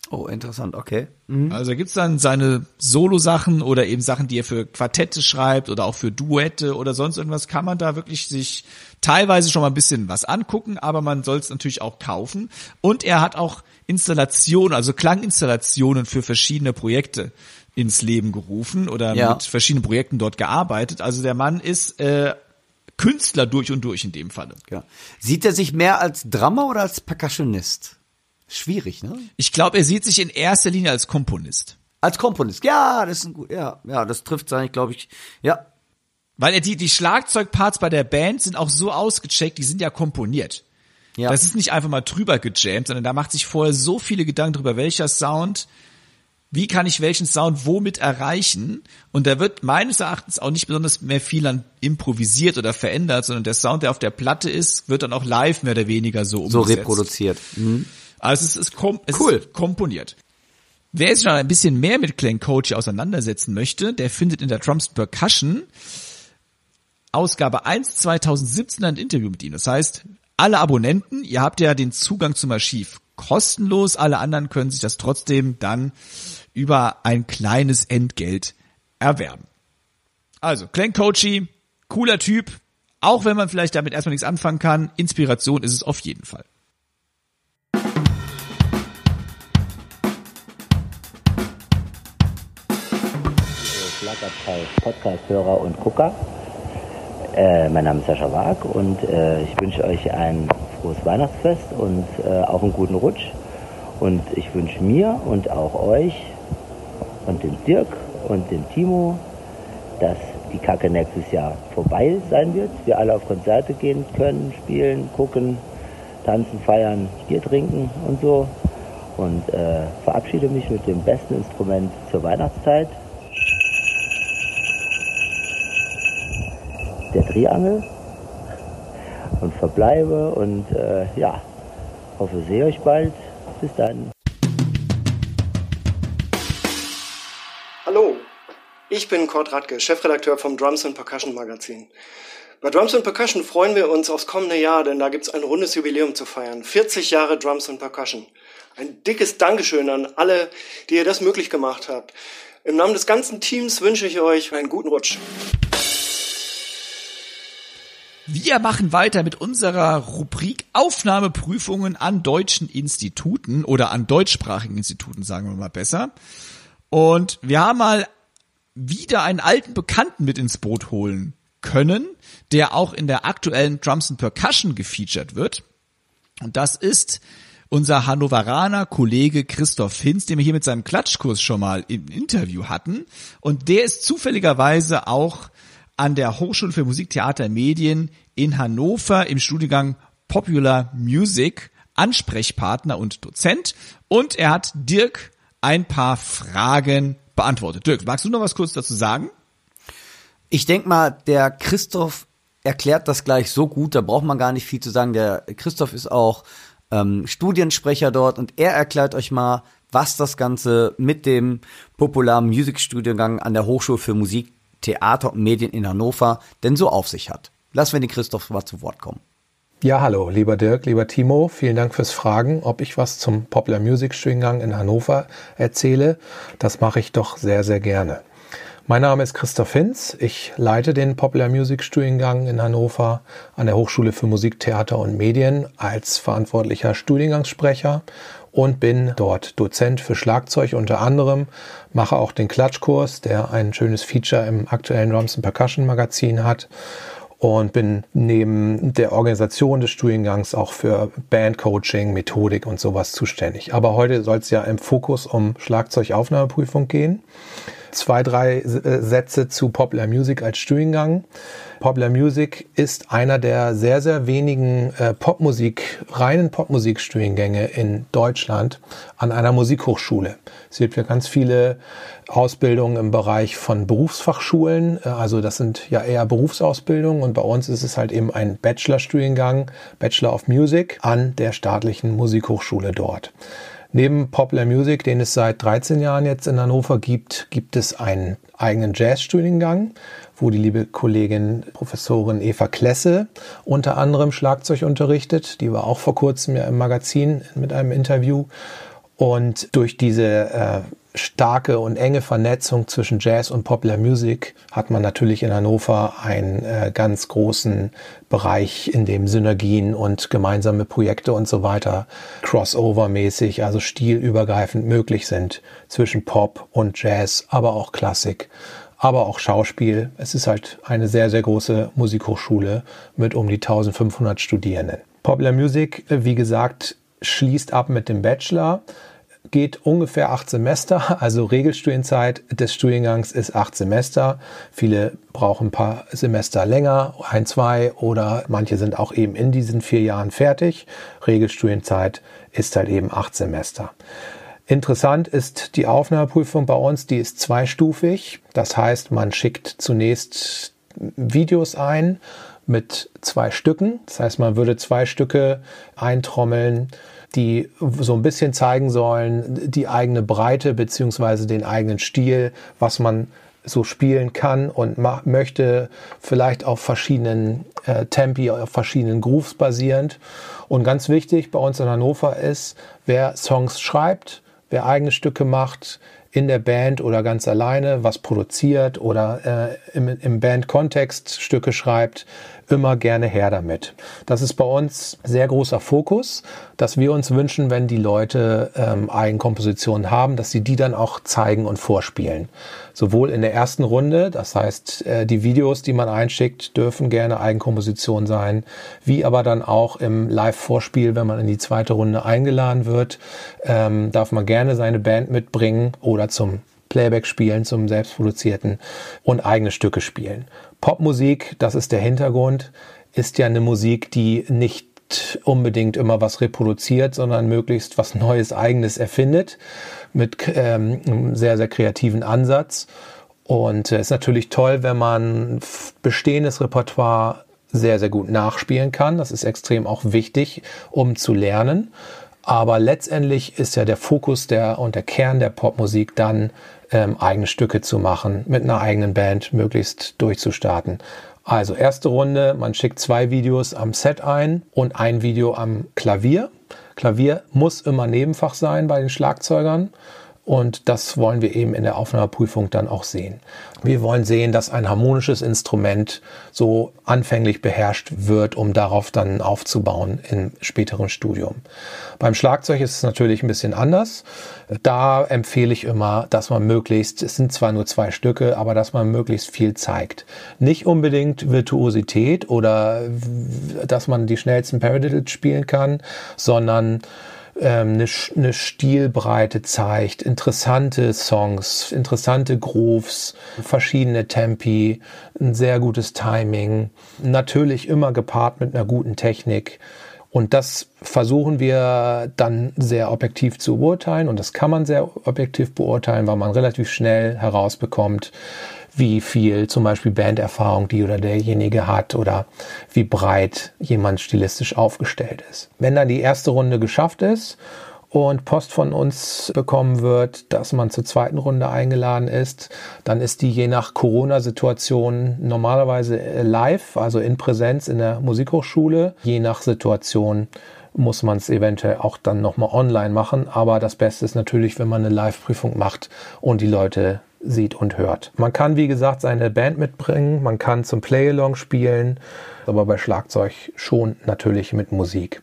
Oh, interessant, okay. Also da gibt's dann seine Solo-Sachen oder eben Sachen, die er für Quartette schreibt oder auch für Duette oder sonst irgendwas, kann man da wirklich sich teilweise schon mal ein bisschen was angucken, aber man soll es natürlich auch kaufen. Und er hat auch Installationen, also Klanginstallationen für verschiedene Projekte ins Leben gerufen oder Ja. mit verschiedenen Projekten dort gearbeitet. Also der Mann ist äh, Künstler durch und durch in dem Falle. Ja. Sieht er sich mehr als Drummer oder als Percussionist? Schwierig, ne? Ich glaube, er sieht sich in erster Linie als Komponist. Als Komponist. Ja, das ist ein gut, ja, ja, das trifft sein, glaube ich. Ja, Weil er die, die Schlagzeugparts bei der Band sind auch so ausgecheckt, die sind ja komponiert. ja. Das ist nicht einfach mal drüber gejammt, sondern da macht sich vorher so viele Gedanken drüber, welcher Sound, wie kann ich welchen Sound womit erreichen. Und da wird meines Erachtens auch nicht besonders mehr viel an improvisiert oder verändert, sondern der Sound, der auf der Platte ist, wird dann auch live mehr oder weniger so so umgesetzt. reproduziert. Mhm. Also es ist, kom es Cool. ist komponiert. Wer sich noch ein bisschen mehr mit Clan Coach auseinandersetzen möchte, der findet in der Drums Percussion Ausgabe 1 2017 ein Interview mit ihm. Das heißt, alle Abonnenten, ihr habt ja den Zugang zum Archiv kostenlos, alle anderen können sich das trotzdem dann über ein kleines Entgelt erwerben. Also, Clan Coachy, cooler Typ, auch wenn man vielleicht damit erstmal nichts anfangen kann, Inspiration ist es auf jeden Fall. Schlagabteil Podcast-Hörer und Gucker. Äh, mein Name ist Sascha Wag und äh, ich wünsche euch ein frohes Weihnachtsfest und äh, auch einen guten Rutsch. Und ich wünsche mir und auch euch und dem Dirk und dem Timo, dass die Kacke nächstes Jahr vorbei sein wird. Wir alle auf Konzerte gehen können, spielen, gucken, tanzen, feiern, Bier trinken und so. Und äh, verabschiede mich mit dem besten Instrument zur Weihnachtszeit, der Triangel und verbleibe und äh, ja, hoffe, sehe euch bald. Bis dann. Hallo, ich bin Kurt Radke, Chefredakteur vom Drums and Percussion Magazin. Bei Drums and Percussion freuen wir uns aufs kommende Jahr, denn da gibt's ein rundes Jubiläum zu feiern. 40 Jahre Drums and Percussion. Ein dickes Dankeschön an alle, die ihr das möglich gemacht habt. Im Namen des ganzen Teams wünsche ich euch einen guten Rutsch. Wir machen weiter mit unserer Rubrik Aufnahmeprüfungen an deutschen Instituten oder an deutschsprachigen Instituten, sagen wir mal besser. Und wir haben mal wieder einen alten Bekannten mit ins Boot holen können, der auch in der aktuellen Drums and Percussion gefeatured wird. Und das ist unser Hannoveraner Kollege Christoph Hinz, den wir hier mit seinem Klatschkurs schon mal im Interview hatten. Und der ist zufälligerweise auch an der Hochschule für Musik, Theater, Medien in Hannover im Studiengang Popular Music Ansprechpartner und Dozent. Und er hat Dirk ein paar Fragen beantwortet. Dirk, magst du noch was kurz dazu sagen? Ich denk mal, der Christoph erklärt das gleich so gut, da braucht man gar nicht viel zu sagen. Der Christoph ist auch ähm, Studiensprecher dort und er erklärt euch mal, was das Ganze mit dem popularen Musikstudiengang an der Hochschule für Musik, Theater und Medien in Hannover denn so auf sich hat. Lassen wir den Christoph mal zu Wort kommen. Ja, hallo, lieber Dirk, lieber Timo, vielen Dank fürs Fragen, ob ich was zum Popular Music Studiengang in Hannover erzähle. Das mache ich doch sehr, sehr gerne. Mein Name ist Christoph Hinz. Ich leite den Popular Music Studiengang in Hannover an der Hochschule für Musik, Theater und Medien als verantwortlicher Studiengangssprecher und bin dort Dozent für Schlagzeug unter anderem, mache auch den Klatschkurs, der ein schönes Feature im aktuellen Drums Percussion Magazin hat und bin neben der Organisation des Studiengangs auch für Bandcoaching, Methodik und sowas zuständig. Aber heute soll es ja im Fokus um Schlagzeugaufnahmeprüfung gehen zwei, drei äh, Sätze zu Popular Music als Studiengang. Popular Music ist einer der sehr, sehr wenigen äh, Popmusik, reinen Popmusikstudiengänge in Deutschland an einer Musikhochschule. Es gibt ja ganz viele Ausbildungen im Bereich von Berufsfachschulen. Äh, also das sind ja eher Berufsausbildungen und bei uns ist es halt eben ein Bachelorstudiengang, Bachelor of Music an der staatlichen Musikhochschule dort. Neben Popular Music, den es seit 13 Jahren jetzt in Hannover gibt, gibt es einen eigenen Jazzstudiengang, wo die liebe Kollegin Professorin Eva Klesse unter anderem Schlagzeug unterrichtet. Die war auch vor kurzem ja im Magazin mit einem Interview. Und durch diese äh, starke und enge Vernetzung zwischen Jazz und Popular Music hat man natürlich in Hannover einen äh, ganz großen Bereich, in dem Synergien und gemeinsame Projekte und so weiter crossover-mäßig, also stilübergreifend möglich sind zwischen Pop und Jazz, aber auch Klassik, aber auch Schauspiel. Es ist halt eine sehr, sehr große Musikhochschule mit um die 1500 Studierenden. Popular Music, äh, wie gesagt, schließt ab mit dem Bachelor geht ungefähr acht Semester, also Regelstudienzeit des Studiengangs ist acht Semester. Viele brauchen ein paar Semester länger, ein, zwei oder manche sind auch eben in diesen vier Jahren fertig. Regelstudienzeit ist halt eben acht Semester. Interessant ist die Aufnahmeprüfung bei uns, die ist zweistufig. Das heißt, man schickt zunächst Videos ein mit zwei Stücken. Das heißt, man würde zwei Stücke eintrommeln die so ein bisschen zeigen sollen, die eigene Breite beziehungsweise den eigenen Stil, was man so spielen kann und möchte, vielleicht auf verschiedenen äh, Tempi, auf verschiedenen Grooves basierend. Und ganz wichtig bei uns in Hannover ist, wer Songs schreibt, wer eigene Stücke macht, in der Band oder ganz alleine was produziert oder äh, im, im Band-Kontext Stücke schreibt, immer gerne her damit. Das ist bei uns sehr großer Fokus, dass wir uns wünschen, wenn die Leute ähm, Eigenkompositionen haben, dass sie die dann auch zeigen und vorspielen. Sowohl in der ersten Runde, das heißt, äh, die Videos, die man einschickt, dürfen gerne Eigenkompositionen sein, wie aber dann auch im Live-Vorspiel, wenn man in die zweite Runde eingeladen wird, ähm, darf man gerne seine Band mitbringen oder zum Playback spielen, zum selbstproduzierten und eigene Stücke spielen. Popmusik, das ist der Hintergrund, ist ja eine Musik, die nicht unbedingt immer was reproduziert, sondern möglichst was Neues, Eigenes erfindet mit ähm, einem sehr, sehr kreativen Ansatz. Und es äh, ist natürlich toll, wenn man bestehendes Repertoire sehr, sehr gut nachspielen kann. Das ist extrem auch wichtig, um zu lernen. Aber letztendlich ist ja der Fokus der und der Kern der Popmusik dann ähm, eigene Stücke zu machen, mit einer eigenen Band möglichst durchzustarten. Also erste Runde, man schickt zwei Videos am Set ein und ein Video am Klavier. Klavier muss immer Nebenfach sein bei den Schlagzeugern. Und das wollen wir eben in der Aufnahmeprüfung dann auch sehen. Wir wollen sehen, dass ein harmonisches Instrument so anfänglich beherrscht wird, um darauf dann aufzubauen im späteren Studium. Beim Schlagzeug ist es natürlich ein bisschen anders. Da empfehle ich immer, dass man möglichst, es sind zwar nur zwei Stücke, aber dass man möglichst viel zeigt. Nicht unbedingt Virtuosität oder dass man die schnellsten Paradiddles spielen kann, sondern ähm, eine, eine Stilbreite zeigt, interessante Songs, interessante Grooves, verschiedene Tempi, ein sehr gutes Timing, natürlich immer gepaart mit einer guten Technik. Und das versuchen wir dann sehr objektiv zu beurteilen und das kann man sehr objektiv beurteilen, weil man relativ schnell herausbekommt, wie viel zum Beispiel Banderfahrung die oder derjenige hat oder wie breit jemand stilistisch aufgestellt ist. Wenn dann die erste Runde geschafft ist und Post von uns bekommen wird, dass man zur zweiten Runde eingeladen ist, dann ist die je nach Corona-Situation normalerweise live, also in Präsenz in der Musikhochschule. Je nach Situation muss man es eventuell auch dann nochmal online machen. Aber das Beste ist natürlich, wenn man eine Live-Prüfung macht und die Leute sieht und hört. Man kann, wie gesagt, seine Band mitbringen, man kann zum Play-Along spielen, aber bei Schlagzeug schon natürlich mit Musik.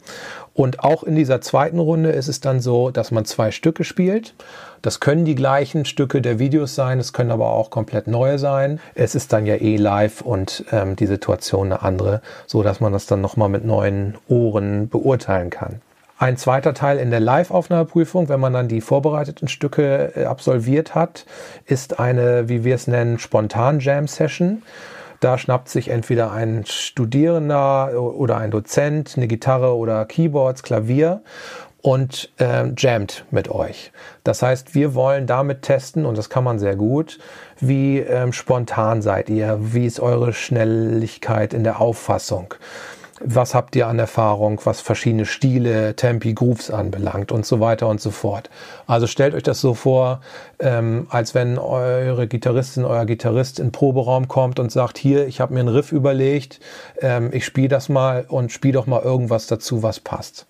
Und auch in dieser zweiten Runde ist es dann so, dass man zwei Stücke spielt. Das können die gleichen Stücke der Videos sein, es können aber auch komplett neue sein. Es ist dann ja eh live und ähm, die Situation eine andere, so dass man das dann nochmal mit neuen Ohren beurteilen kann. Ein zweiter Teil in der Live-Aufnahmeprüfung, wenn man dann die vorbereiteten Stücke äh, absolviert hat, ist eine, wie wir es nennen, Spontan-Jam-Session. Da schnappt sich entweder ein Studierender oder ein Dozent eine Gitarre oder Keyboards, Klavier und äh, jammt mit euch. Das heißt, wir wollen damit testen, und das kann man sehr gut, wie ähm, spontan seid ihr, wie ist eure Schnelligkeit in der Auffassung was habt ihr an Erfahrung, was verschiedene Stile, Tempi, Grooves anbelangt und so weiter und so fort. Also stellt euch das so vor, ähm, als wenn eure Gitarristin, euer Gitarrist in den Proberaum kommt und sagt, hier, ich habe mir einen Riff überlegt, ähm, ich spiele das mal und spiele doch mal irgendwas dazu, was passt.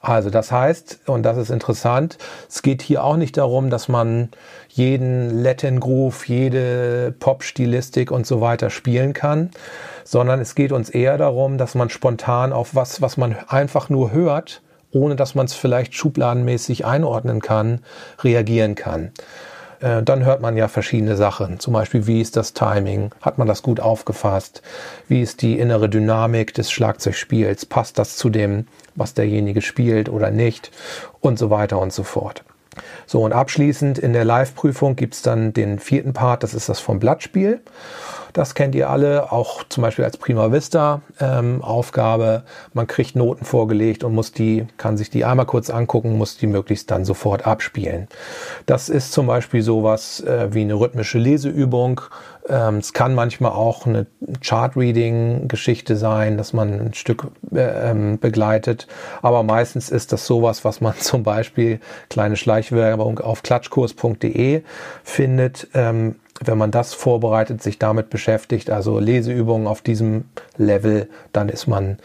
Also das heißt, und das ist interessant, es geht hier auch nicht darum, dass man jeden Latin Groove, jede Pop-Stilistik und so weiter spielen kann, sondern es geht uns eher darum, dass man spontan auf was, was man einfach nur hört, ohne dass man es vielleicht schubladenmäßig einordnen kann, reagieren kann. Äh, dann hört man ja verschiedene Sachen. Zum Beispiel, wie ist das Timing? Hat man das gut aufgefasst? Wie ist die innere Dynamik des Schlagzeugspiels? Passt das zu dem, was derjenige spielt oder nicht? Und so weiter und so fort. So, und abschließend in der Live-Prüfung gibt's dann den vierten Part, das ist das vom Blattspiel. Das kennt ihr alle, auch zum Beispiel als Prima Vista ähm, Aufgabe. Man kriegt Noten vorgelegt und muss die, kann sich die einmal kurz angucken, muss die möglichst dann sofort abspielen. Das ist zum Beispiel sowas äh, wie eine rhythmische Leseübung. Ähm, es kann manchmal auch eine Chart-Reading-Geschichte sein, dass man ein Stück äh, ähm, begleitet. Aber meistens ist das sowas, was man zum Beispiel kleine Schleichwerbung auf klatschkurs.de findet. Ähm, wenn man das vorbereitet, sich damit beschäftigt, also Leseübungen auf diesem Level, dann ist man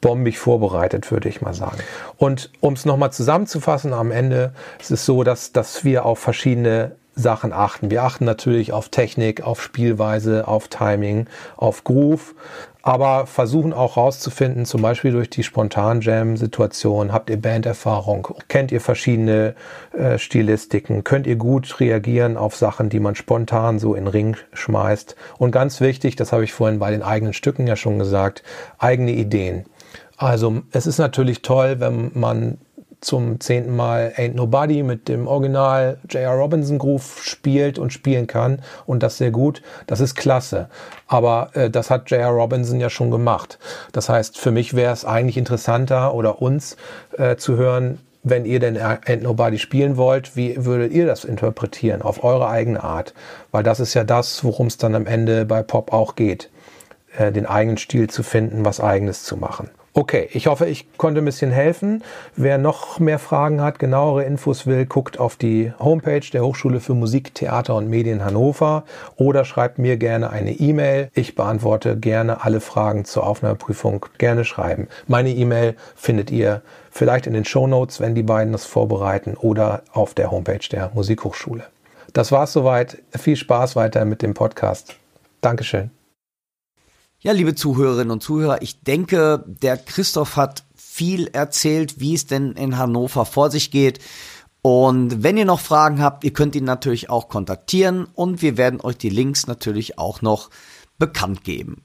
bombig vorbereitet, würde ich mal sagen. Und um es nochmal zusammenzufassen, am Ende ist es so, dass, dass wir auf verschiedene Sachen achten. Wir achten natürlich auf Technik, auf Spielweise, auf Timing, auf Groove, aber versuchen auch rauszufinden, zum Beispiel durch die spontan Jam-Situation, habt ihr Banderfahrung, kennt ihr verschiedene äh, Stilistiken, könnt ihr gut reagieren auf Sachen, die man spontan so in den Ring schmeißt. Und ganz wichtig, das habe ich vorhin bei den eigenen Stücken ja schon gesagt, eigene Ideen. Also es ist natürlich toll, wenn man zum zehnten Mal Ain't Nobody mit dem Original J.R. Robinson Groove spielt und spielen kann und das sehr gut, das ist klasse. Aber äh, das hat J.R. Robinson ja schon gemacht. Das heißt, für mich wäre es eigentlich interessanter oder uns äh, zu hören, wenn ihr denn Ain't Nobody spielen wollt, wie würdet ihr das interpretieren auf eure eigene Art? Weil das ist ja das, worum es dann am Ende bei Pop auch geht, äh, den eigenen Stil zu finden, was eigenes zu machen. Okay, ich hoffe, ich konnte ein bisschen helfen. Wer noch mehr Fragen hat, genauere Infos will, guckt auf die Homepage der Hochschule für Musik, Theater und Medien Hannover oder schreibt mir gerne eine E-Mail. Ich beantworte gerne alle Fragen zur Aufnahmeprüfung. Gerne schreiben. Meine E-Mail findet ihr vielleicht in den Show Notes, wenn die beiden das vorbereiten oder auf der Homepage der Musikhochschule. Das war's soweit. Viel Spaß weiter mit dem Podcast. Dankeschön. Ja, liebe Zuhörerinnen und Zuhörer, ich denke, der Christoph hat viel erzählt, wie es denn in Hannover vor sich geht. Und wenn ihr noch Fragen habt, ihr könnt ihn natürlich auch kontaktieren und wir werden euch die Links natürlich auch noch bekannt geben.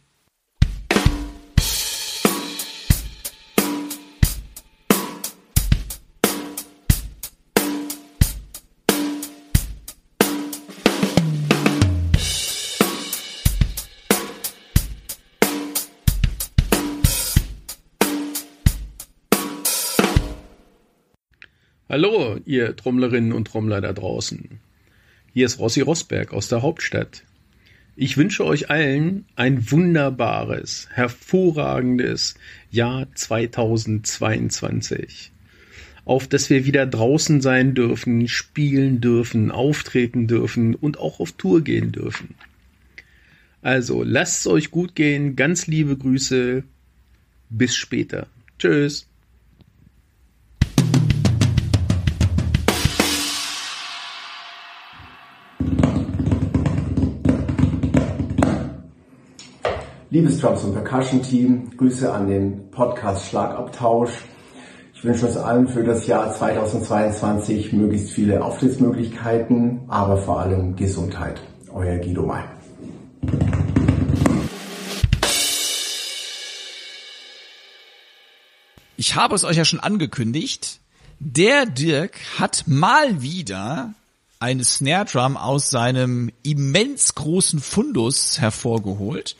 Hallo, ihr Trommlerinnen und Trommler da draußen. Hier ist Rossi Rosberg aus der Hauptstadt. Ich wünsche euch allen ein wunderbares, hervorragendes Jahr 2022. Auf dass wir wieder draußen sein dürfen, spielen dürfen, auftreten dürfen und auch auf Tour gehen dürfen. Also lasst es euch gut gehen, ganz liebe Grüße, bis später. Tschüss. Liebes Drums und Percussion Team, Grüße an den Podcast Schlagabtausch. Ich wünsche uns allen für das Jahr 2022 möglichst viele Auftrittsmöglichkeiten, aber vor allem Gesundheit. Euer Guido May. Ich habe es euch ja schon angekündigt. Der Dirk hat mal wieder eine Snare Drum aus seinem immens großen Fundus hervorgeholt.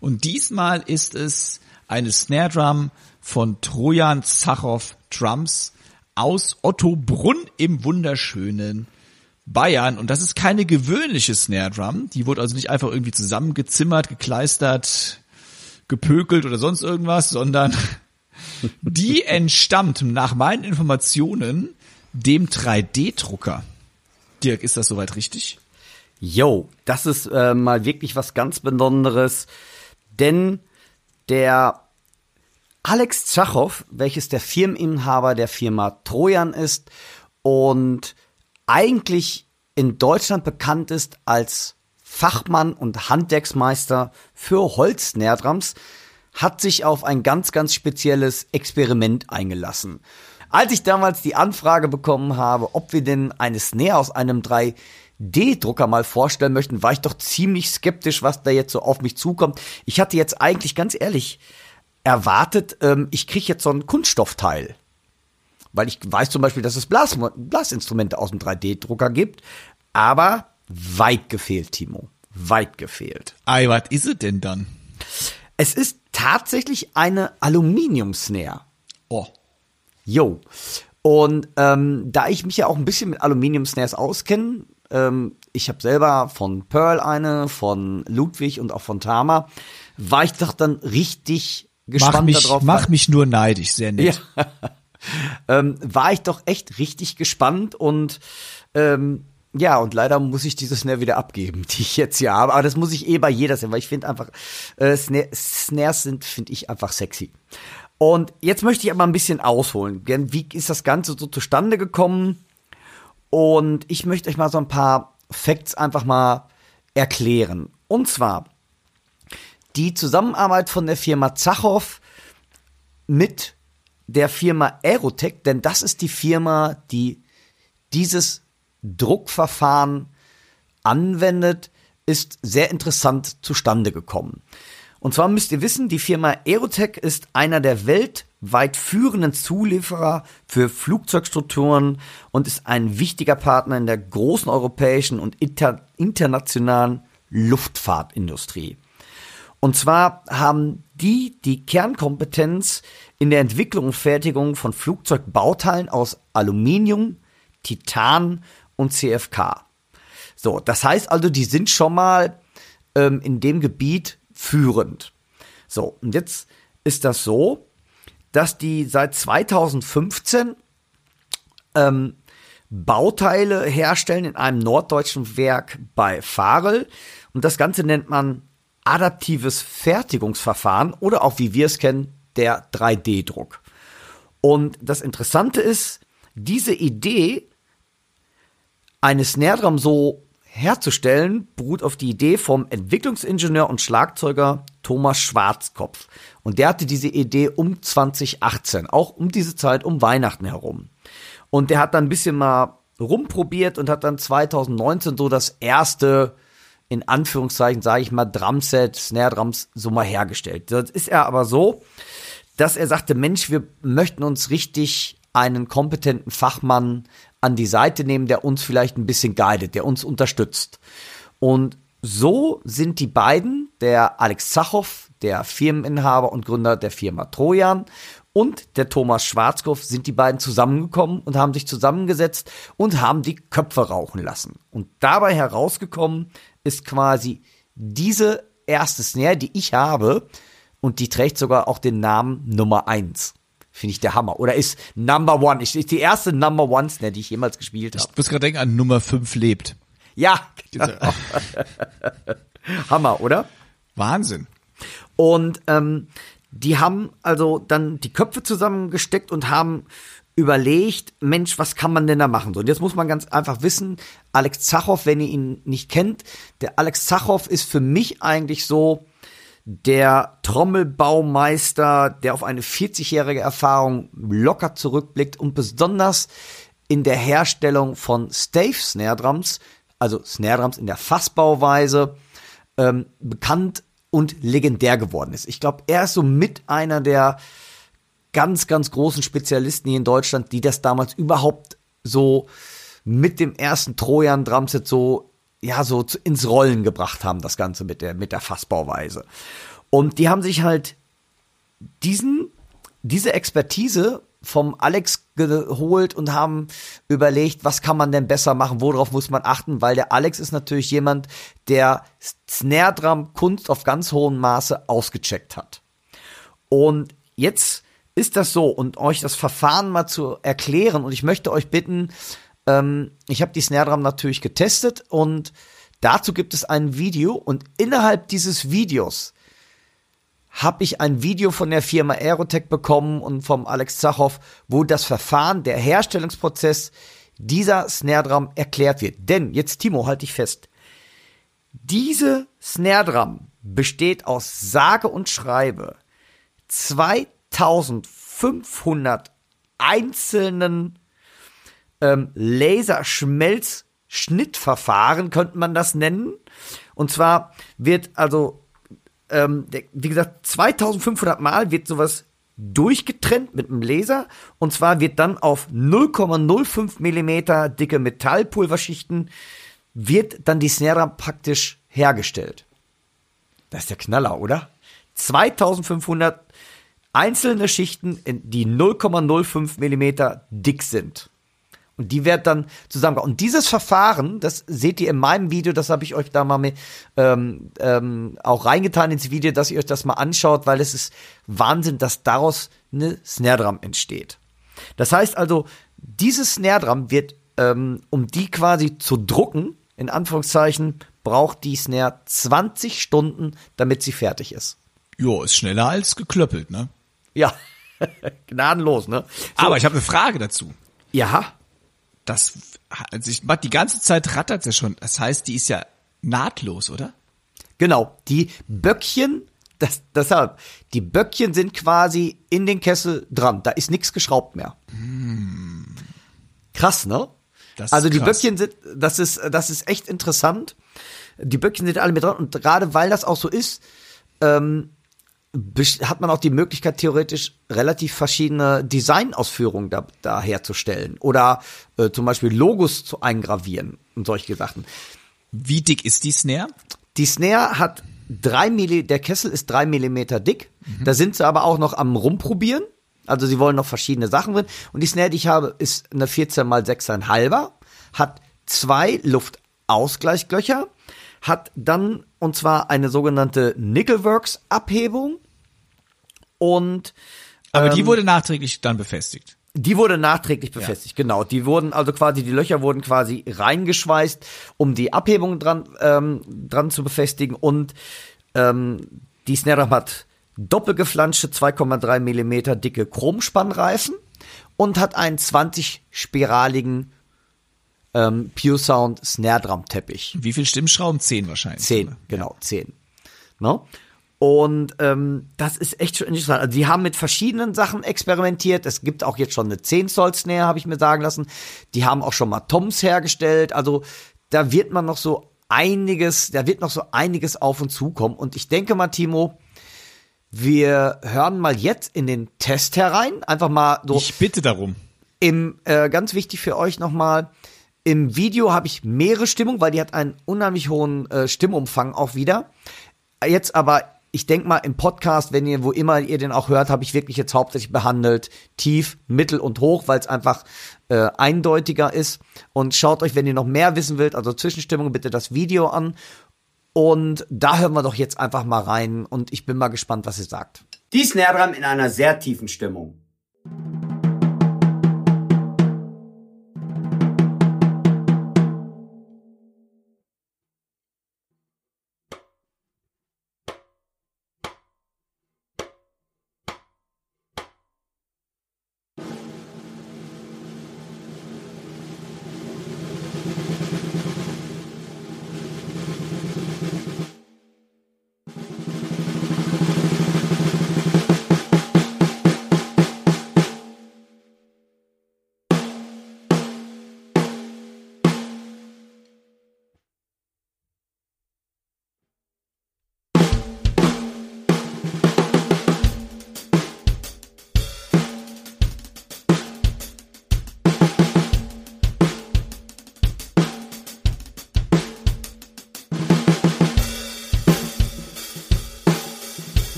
Und diesmal ist es eine Snare Drum von Trojan Zachow Drums aus Ottobrunn im wunderschönen Bayern. Und das ist keine gewöhnliche Snare Drum. Die wurde also nicht einfach irgendwie zusammengezimmert, gekleistert, gepökelt oder sonst irgendwas, sondern die entstammt nach meinen Informationen dem 3D-Drucker. Dirk, ist das soweit richtig? Yo, das ist äh, mal wirklich was ganz Besonderes. Denn der Alex Zachow, welches der Firmeninhaber der Firma Trojan ist und eigentlich in Deutschland bekannt ist als Fachmann und Handwerksmeister für Holznährdrams, hat sich auf ein ganz, ganz spezielles Experiment eingelassen. Als ich damals die Anfrage bekommen habe, ob wir denn eine Snare aus einem 3 D-Drucker mal vorstellen möchten, war ich doch ziemlich skeptisch, was da jetzt so auf mich zukommt. Ich hatte jetzt eigentlich ganz ehrlich erwartet, ähm, ich kriege jetzt so ein Kunststoffteil. Weil ich weiß zum Beispiel, dass es Blas Blasinstrumente aus dem 3D-Drucker gibt. Aber weit gefehlt, Timo. Weit gefehlt. Ei, was ist es denn dann? Es ist tatsächlich eine Aluminium-Snare. Oh. Jo. Und ähm, da ich mich ja auch ein bisschen mit Aluminium-Snares auskenne, ähm, ich habe selber von Pearl eine, von Ludwig und auch von Tama. War ich doch dann richtig gespannt mach mich, darauf. Mach mich nur neidisch, sehr nett. Ja. ähm, war ich doch echt richtig gespannt und ähm, ja, und leider muss ich diese Snare wieder abgeben, die ich jetzt hier habe. Aber das muss ich eh bei jeder sein, weil ich finde einfach, äh, Snare, Snares sind, finde ich einfach sexy. Und jetzt möchte ich aber ein bisschen ausholen. Wie ist das Ganze so zustande gekommen? Und ich möchte euch mal so ein paar Facts einfach mal erklären. Und zwar die Zusammenarbeit von der Firma Zachow mit der Firma Aerotech, denn das ist die Firma, die dieses Druckverfahren anwendet, ist sehr interessant zustande gekommen. Und zwar müsst ihr wissen, die Firma Aerotech ist einer der weltweit führenden Zulieferer für Flugzeugstrukturen und ist ein wichtiger Partner in der großen europäischen und inter internationalen Luftfahrtindustrie. Und zwar haben die die Kernkompetenz in der Entwicklung und Fertigung von Flugzeugbauteilen aus Aluminium, Titan und CFK. So, das heißt also, die sind schon mal ähm, in dem Gebiet führend. So, und jetzt ist das so, dass die seit 2015 ähm, Bauteile herstellen in einem norddeutschen Werk bei Farel. Und das Ganze nennt man adaptives Fertigungsverfahren oder auch wie wir es kennen, der 3D-Druck. Und das Interessante ist, diese Idee, eine Snare Drum so herzustellen, beruht auf die Idee vom Entwicklungsingenieur und Schlagzeuger Thomas Schwarzkopf. Und der hatte diese Idee um 2018, auch um diese Zeit, um Weihnachten herum. Und der hat dann ein bisschen mal rumprobiert und hat dann 2019 so das erste, in Anführungszeichen, sage ich mal, Drumset, Snare Drums so mal hergestellt. Das ist er aber so, dass er sagte, Mensch, wir möchten uns richtig einen kompetenten Fachmann an die Seite nehmen, der uns vielleicht ein bisschen guidet, der uns unterstützt. Und so sind die beiden, der Alex Zachow, der Firmeninhaber und Gründer der Firma Trojan, und der Thomas Schwarzkopf sind die beiden zusammengekommen und haben sich zusammengesetzt und haben die Köpfe rauchen lassen. Und dabei herausgekommen ist quasi diese erste Snare, die ich habe, und die trägt sogar auch den Namen Nummer eins. Finde ich der Hammer. Oder ist Number One. Ich, ist die erste Number One Snare, die ich jemals gespielt habe. Ich muss gerade denken an Nummer 5 lebt. Ja. Genau. Hammer, oder? Wahnsinn. Und ähm, die haben also dann die Köpfe zusammengesteckt und haben überlegt, Mensch, was kann man denn da machen? So, und jetzt muss man ganz einfach wissen, Alex Zachow, wenn ihr ihn nicht kennt, der Alex Zachow ist für mich eigentlich so der Trommelbaumeister, der auf eine 40-jährige Erfahrung locker zurückblickt und besonders in der Herstellung von Stave Snare Drums, also Snare Drums in der Fassbauweise, ähm, bekannt und legendär geworden ist. Ich glaube, er ist so mit einer der ganz, ganz großen Spezialisten hier in Deutschland, die das damals überhaupt so mit dem ersten Trojan Drumset so ja so ins Rollen gebracht haben, das Ganze mit der mit der Fassbauweise. Und die haben sich halt diesen diese Expertise vom Alex geholt und haben überlegt, was kann man denn besser machen, worauf muss man achten, weil der Alex ist natürlich jemand, der Snare Drum Kunst auf ganz hohem Maße ausgecheckt hat. Und jetzt ist das so und euch das Verfahren mal zu erklären und ich möchte euch bitten, ähm, ich habe die Snare Drum natürlich getestet und dazu gibt es ein Video und innerhalb dieses Videos habe ich ein Video von der Firma Aerotech bekommen und vom Alex Zachow, wo das Verfahren, der Herstellungsprozess dieser Snare Drum erklärt wird. Denn, jetzt Timo, halte ich fest, diese Snare Drum besteht aus sage und schreibe 2500 einzelnen ähm, Laserschmelzschnittverfahren, könnte man das nennen. Und zwar wird also ähm, wie gesagt, 2500 Mal wird sowas durchgetrennt mit einem Laser und zwar wird dann auf 0,05 Millimeter dicke Metallpulverschichten wird dann die Snare praktisch hergestellt. Das ist der Knaller, oder? 2500 einzelne Schichten, die 0,05 Millimeter dick sind. Und die wird dann zusammen. Und dieses Verfahren, das seht ihr in meinem Video, das habe ich euch da mal mit, ähm, ähm, auch reingetan ins Video, dass ihr euch das mal anschaut, weil es ist Wahnsinn, dass daraus eine Snare Drum entsteht. Das heißt also, dieses Snare Drum wird, ähm, um die quasi zu drucken, in Anführungszeichen, braucht die Snare 20 Stunden, damit sie fertig ist. Jo, ist schneller als geklöppelt, ne? Ja, gnadenlos, ne? So. Aber ich habe eine Frage dazu. Ja das, also ich, die ganze Zeit rattert ja schon. Das heißt, die ist ja nahtlos, oder? Genau. Die Böckchen, das, deshalb, die Böckchen sind quasi in den Kessel dran. Da ist nichts geschraubt mehr. Hm. Krass, ne? Das also die krass. Böckchen sind, das ist, das ist echt interessant. Die Böckchen sind alle mit dran und gerade weil das auch so ist, ähm, hat man auch die Möglichkeit, theoretisch relativ verschiedene Designausführungen da, da herzustellen oder äh, zum Beispiel Logos zu eingravieren und solche Sachen. Wie dick ist die Snare? Die Snare hat drei Milli, der Kessel ist drei Millimeter dick. Mhm. Da sind sie aber auch noch am rumprobieren. Also sie wollen noch verschiedene Sachen drin. Und die Snare, die ich habe, ist eine 14 mal 6,5er, hat zwei Luftausgleichslöcher, hat dann und zwar eine sogenannte Nickelworks Abhebung und Aber die ähm, wurde nachträglich dann befestigt. die wurde nachträglich befestigt, genau. Die wurden also quasi, die Löcher wurden quasi reingeschweißt, um die Abhebung dran, ähm, dran zu befestigen. Und ähm, die Snare hat doppelgeflanschte 2,3 Millimeter dicke Chromspannreifen und hat einen 20-spiraligen ähm, Pure Sound Snare Drum Teppich. Wie viel Stimmschrauben? Zehn wahrscheinlich. Zehn, genau, zehn. Ne? Und ähm, das ist echt schon interessant. Also die haben mit verschiedenen Sachen experimentiert. Es gibt auch jetzt schon eine 10 Zoll Snare, habe ich mir sagen lassen. Die haben auch schon mal Toms hergestellt. Also da wird man noch so einiges, da wird noch so einiges auf uns zukommen. Und ich denke mal, Timo, wir hören mal jetzt in den Test herein. Einfach mal so. Ich bitte darum. Im, äh, ganz wichtig für euch nochmal, im Video habe ich mehrere Stimmungen, weil die hat einen unheimlich hohen äh, Stimmumfang auch wieder. Jetzt aber ich denke mal, im Podcast, wenn ihr, wo immer ihr den auch hört, habe ich wirklich jetzt hauptsächlich behandelt, tief, mittel und hoch, weil es einfach äh, eindeutiger ist. Und schaut euch, wenn ihr noch mehr wissen wollt, also Zwischenstimmung, bitte das Video an. Und da hören wir doch jetzt einfach mal rein und ich bin mal gespannt, was ihr sagt. Die Snare Drum in einer sehr tiefen Stimmung.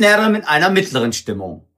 Die Snare Drum in einer mittleren Stimmung.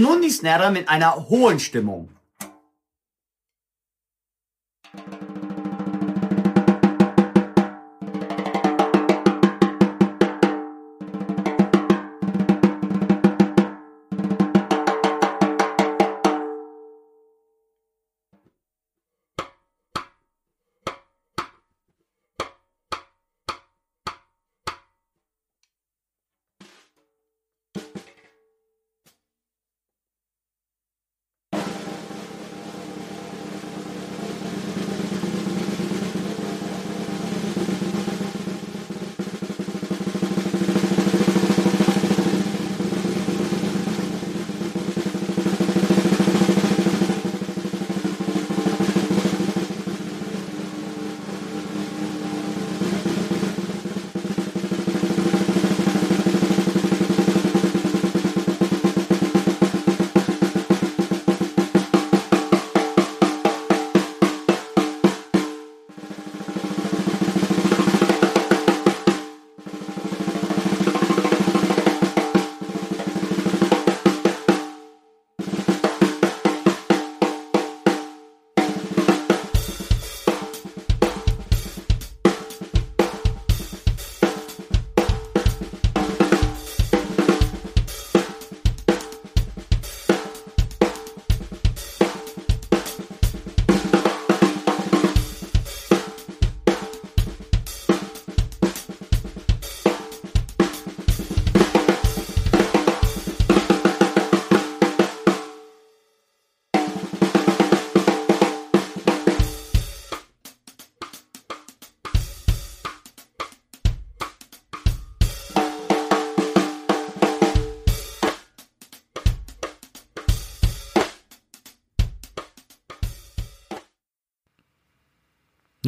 Nun die Snare in einer hohen Stimmung.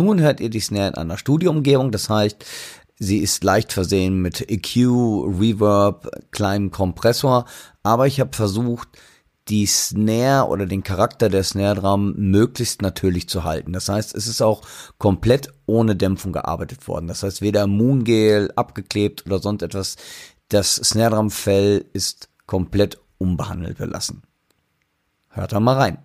Nun hört ihr die Snare in einer Studioumgebung, das heißt, sie ist leicht versehen mit EQ, Reverb, kleinem Kompressor, aber ich habe versucht, die Snare oder den Charakter der Snare Drum möglichst natürlich zu halten. Das heißt, es ist auch komplett ohne Dämpfung gearbeitet worden. Das heißt, weder Moongel abgeklebt oder sonst etwas. Das Snare Drum Fell ist komplett unbehandelt belassen. Hört da mal rein.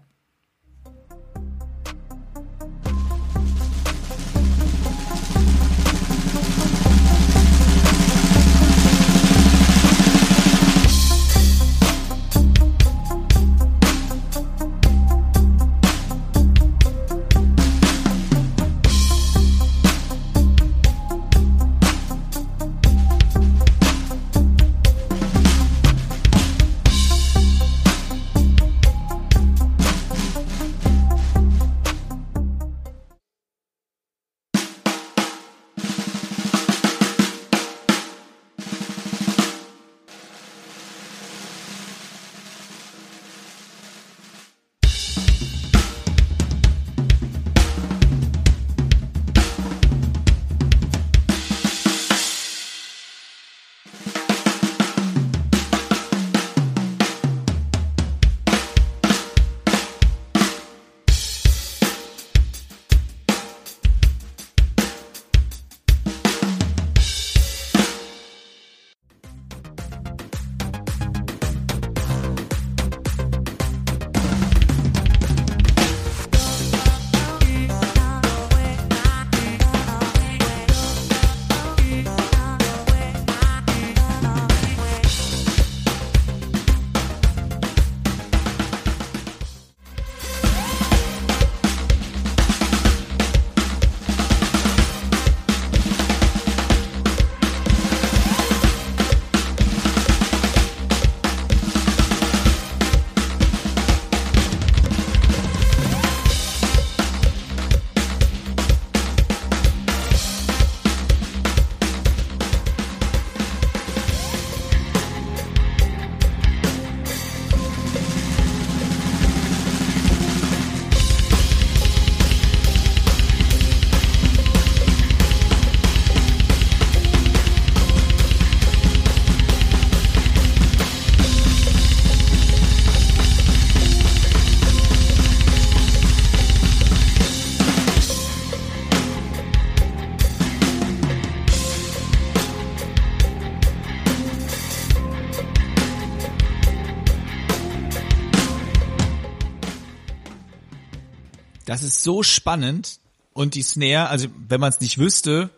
So spannend und die Snare, also wenn man es nicht wüsste,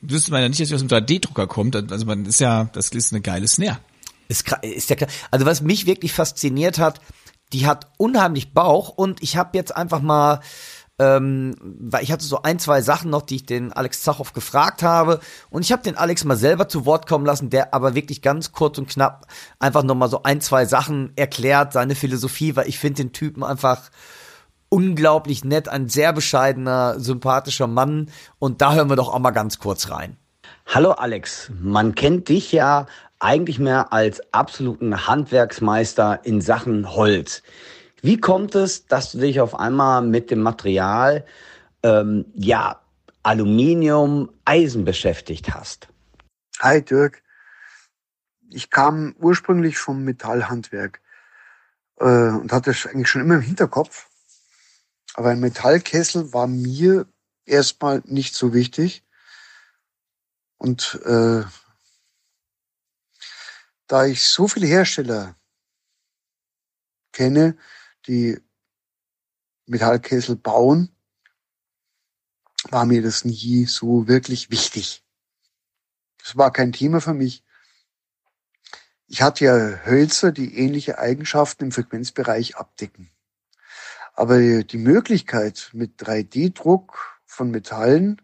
wüsste man ja nicht, dass sie aus dem 3D-Drucker kommt. Also man ist ja, das ist eine geile Snare. Ist, ist ja klar. Also was mich wirklich fasziniert hat, die hat unheimlich Bauch und ich habe jetzt einfach mal ähm, weil ich hatte so ein, zwei Sachen noch, die ich den Alex Zachow gefragt habe und ich habe den Alex mal selber zu Wort kommen lassen, der aber wirklich ganz kurz und knapp einfach noch mal so ein, zwei Sachen erklärt, seine Philosophie, weil ich finde den Typen einfach unglaublich nett, ein sehr bescheidener, sympathischer Mann. Und da hören wir doch auch mal ganz kurz rein. Hallo Alex, man kennt dich ja eigentlich mehr als absoluten Handwerksmeister in Sachen Holz. Wie kommt es, dass du dich auf einmal mit dem Material, ähm, ja, Aluminium, Eisen beschäftigt hast? Hi Dirk, ich kam ursprünglich vom Metallhandwerk äh, und hatte eigentlich schon immer im Hinterkopf, aber ein Metallkessel war mir erstmal nicht so wichtig. Und äh, da ich so viele Hersteller kenne, die Metallkessel bauen, war mir das nie so wirklich wichtig. Das war kein Thema für mich. Ich hatte ja Hölzer, die ähnliche Eigenschaften im Frequenzbereich abdecken. Aber die Möglichkeit mit 3D-Druck von Metallen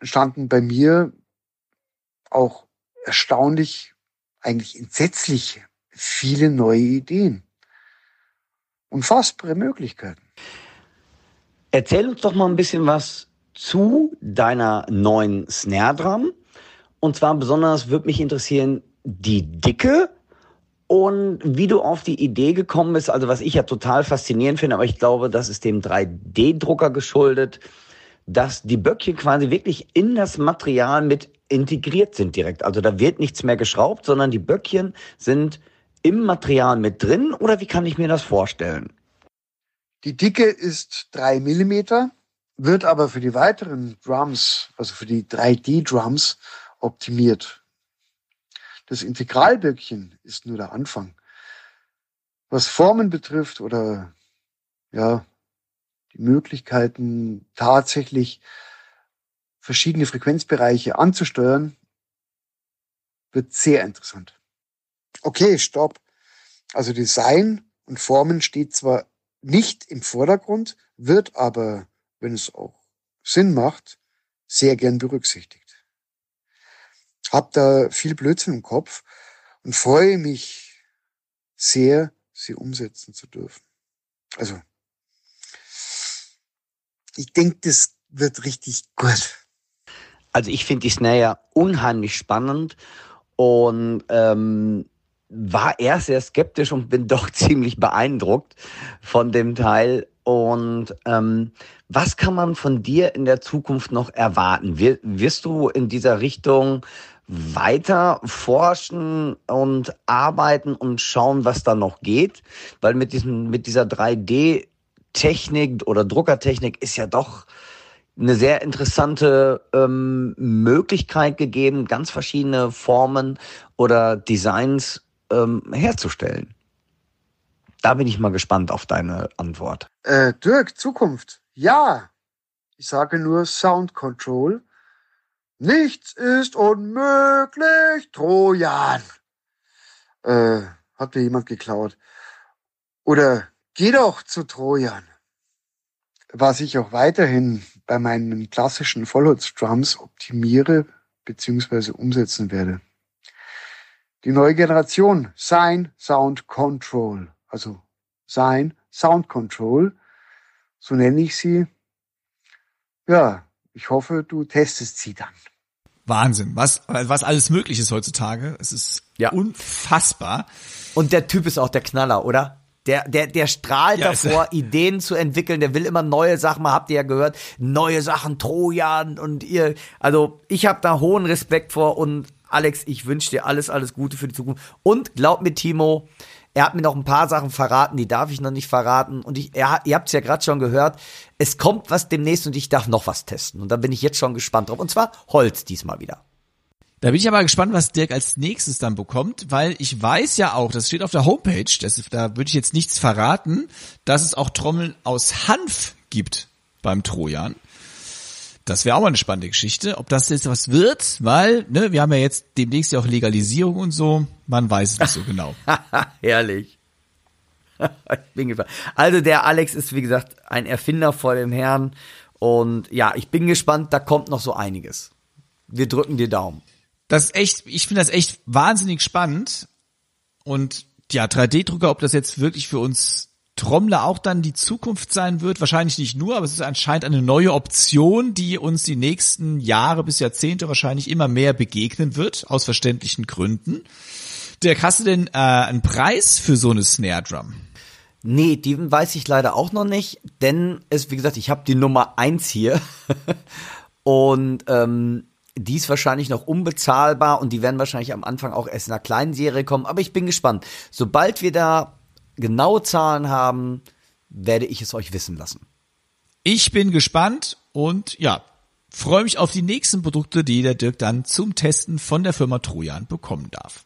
standen bei mir auch erstaunlich, eigentlich entsetzlich viele neue Ideen. Unfassbare Möglichkeiten. Erzähl uns doch mal ein bisschen was zu deiner neuen Snare Drum. Und zwar besonders würde mich interessieren die Dicke Und wie du auf die Idee gekommen bist, also was ich ja total faszinierend finde, aber ich glaube, das ist dem 3D-Drucker geschuldet, dass die Böckchen quasi wirklich in das Material mit integriert sind direkt. Also da wird nichts mehr geschraubt, sondern die Böckchen sind im Material mit drin oder wie kann ich mir das vorstellen? Die Dicke ist drei Millimeter, wird aber für die weiteren Drums, also für die 3D-Drums, optimiert. Das Integralböckchen ist nur der Anfang. Was Formen betrifft oder ja, die Möglichkeiten tatsächlich verschiedene Frequenzbereiche anzusteuern, wird sehr interessant. Okay, stopp. Also Design und Formen steht zwar nicht im Vordergrund, wird aber, wenn es auch Sinn macht, sehr gern berücksichtigt habe da viel Blödsinn im Kopf und freue mich sehr, sie umsetzen zu dürfen. Also, ich denke, das wird richtig gut. Also ich finde die Snare ja unheimlich spannend und ähm, war erst sehr skeptisch und bin doch ziemlich beeindruckt von dem Teil. Und ähm, was kann man von dir in der Zukunft noch erwarten? Wir, wirst du in dieser Richtung weiter forschen und arbeiten und schauen, was da noch geht, weil mit diesem mit dieser 3D Technik oder Druckertechnik ist ja doch eine sehr interessante ähm, Möglichkeit gegeben, ganz verschiedene Formen oder Designs ähm, herzustellen. Da bin ich mal gespannt auf deine Antwort. Äh, Dirk, Zukunft. Ja. Ich sage nur Sound Control Nichts ist unmöglich, Trojan. Äh, hat mir jemand geklaut. Oder geh doch zu Trojan. Was ich auch weiterhin bei meinen klassischen Vollholz-Drums optimiere bzw. umsetzen werde. Die neue Generation Sign Sound Control, also Sign Sound Control, so nenne ich sie. Ja, ich hoffe, du testest sie dann. Wahnsinn, was, was alles möglich ist heutzutage. Es ist ja. unfassbar. Und der Typ ist auch der Knaller, oder? Der, der, der strahlt ja, davor, Ideen zu entwickeln. Der will immer neue Sachen, mal habt ihr ja gehört, neue Sachen, Trojan und ihr. Also ich habe da hohen Respekt vor und Alex, ich wünsche dir alles, alles Gute für die Zukunft. Und glaub mir, Timo, er hat mir noch ein paar Sachen verraten, die darf ich noch nicht verraten. Und ich, er, ihr habt es ja gerade schon gehört, es kommt was demnächst und ich darf noch was testen. Und da bin ich jetzt schon gespannt drauf. Und zwar Holz diesmal wieder. Da bin ich aber gespannt, was Dirk als nächstes dann bekommt, weil ich weiß ja auch, das steht auf der Homepage, das, da würde ich jetzt nichts verraten, dass es auch Trommeln aus Hanf gibt beim Trojan. Das wäre auch mal eine spannende Geschichte, ob das jetzt was wird, weil ne, wir haben ja jetzt demnächst ja auch Legalisierung und so. Man weiß es nicht so genau. Herrlich. ich bin gespannt. Also der Alex ist wie gesagt ein Erfinder vor dem Herrn und ja, ich bin gespannt. Da kommt noch so einiges. Wir drücken dir Daumen. Das ist echt, ich finde das echt wahnsinnig spannend und ja, 3D-Drucker, ob das jetzt wirklich für uns Trommler auch dann die Zukunft sein wird. Wahrscheinlich nicht nur, aber es ist anscheinend eine neue Option, die uns die nächsten Jahre bis Jahrzehnte wahrscheinlich immer mehr begegnen wird, aus verständlichen Gründen. Der hast du denn äh, einen Preis für so eine Snare Drum? Nee, die weiß ich leider auch noch nicht, denn es, wie gesagt, ich habe die Nummer eins hier und ähm, die ist wahrscheinlich noch unbezahlbar und die werden wahrscheinlich am Anfang auch erst in einer kleinen Serie kommen, aber ich bin gespannt. Sobald wir da genaue Zahlen haben, werde ich es euch wissen lassen. Ich bin gespannt und ja, freue mich auf die nächsten Produkte, die der Dirk dann zum Testen von der Firma Trojan bekommen darf.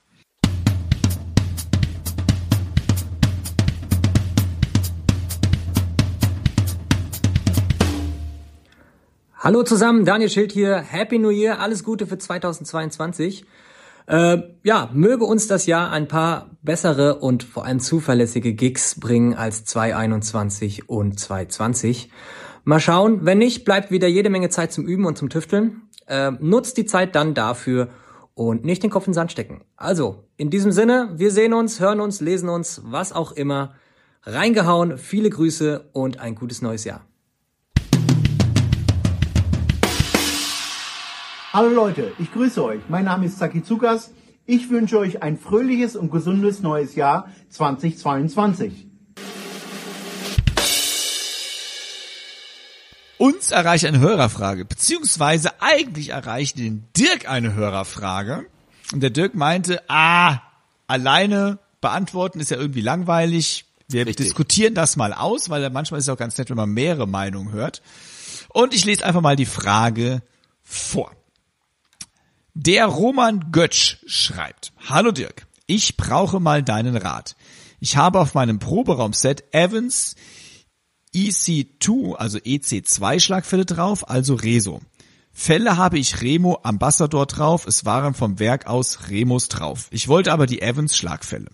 Hallo zusammen, Daniel Schild hier. Happy New Year, alles Gute für 2022. Äh, ja, möge uns das Jahr ein paar bessere und vor allem zuverlässige Gigs bringen als 2021 und 2020. Mal schauen, wenn nicht, bleibt wieder jede Menge Zeit zum Üben und zum Tüfteln. Äh, nutzt die Zeit dann dafür und nicht den Kopf in den Sand stecken. Also, in diesem Sinne, wir sehen uns, hören uns, lesen uns, was auch immer. Reingehauen, viele Grüße und ein gutes neues Jahr. Hallo Leute, ich grüße euch. Mein Name ist Saki Zukas. Ich wünsche euch ein fröhliches und gesundes neues Jahr 2022. Uns erreicht eine Hörerfrage, beziehungsweise eigentlich erreicht den Dirk eine Hörerfrage. Und der Dirk meinte, ah, alleine beantworten ist ja irgendwie langweilig. Wir Richtig. diskutieren das mal aus, weil manchmal ist es auch ganz nett, wenn man mehrere Meinungen hört. Und ich lese einfach mal die Frage vor. Der Roman Götsch schreibt, Hallo Dirk, ich brauche mal deinen Rat. Ich habe auf meinem Proberaumset Evans EC2, also EC2 Schlagfälle drauf, also Reso. Fälle habe ich Remo Ambassador drauf, es waren vom Werk aus Remos drauf. Ich wollte aber die Evans Schlagfälle.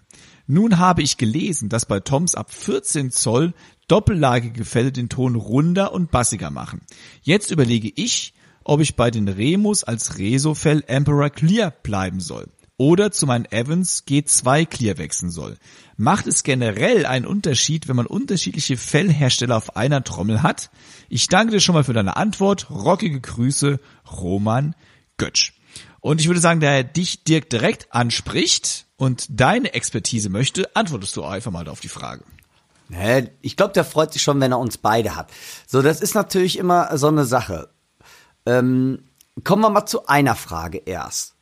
Nun habe ich gelesen, dass bei Toms ab 14 Zoll doppellagige Fälle den Ton runder und bassiger machen. Jetzt überlege ich, ob ich bei den Remus als Reso-Fell Emperor Clear bleiben soll oder zu meinen Evans G2 Clear wechseln soll. Macht es generell einen Unterschied, wenn man unterschiedliche Fellhersteller auf einer Trommel hat? Ich danke dir schon mal für deine Antwort. Rockige Grüße, Roman Götsch. Und ich würde sagen, da er dich Dirk direkt anspricht und deine Expertise möchte, antwortest du einfach mal auf die Frage. Ich glaube, der freut sich schon, wenn er uns beide hat. So, das ist natürlich immer so eine Sache. Ähm, kommen wir mal zu einer Frage erst.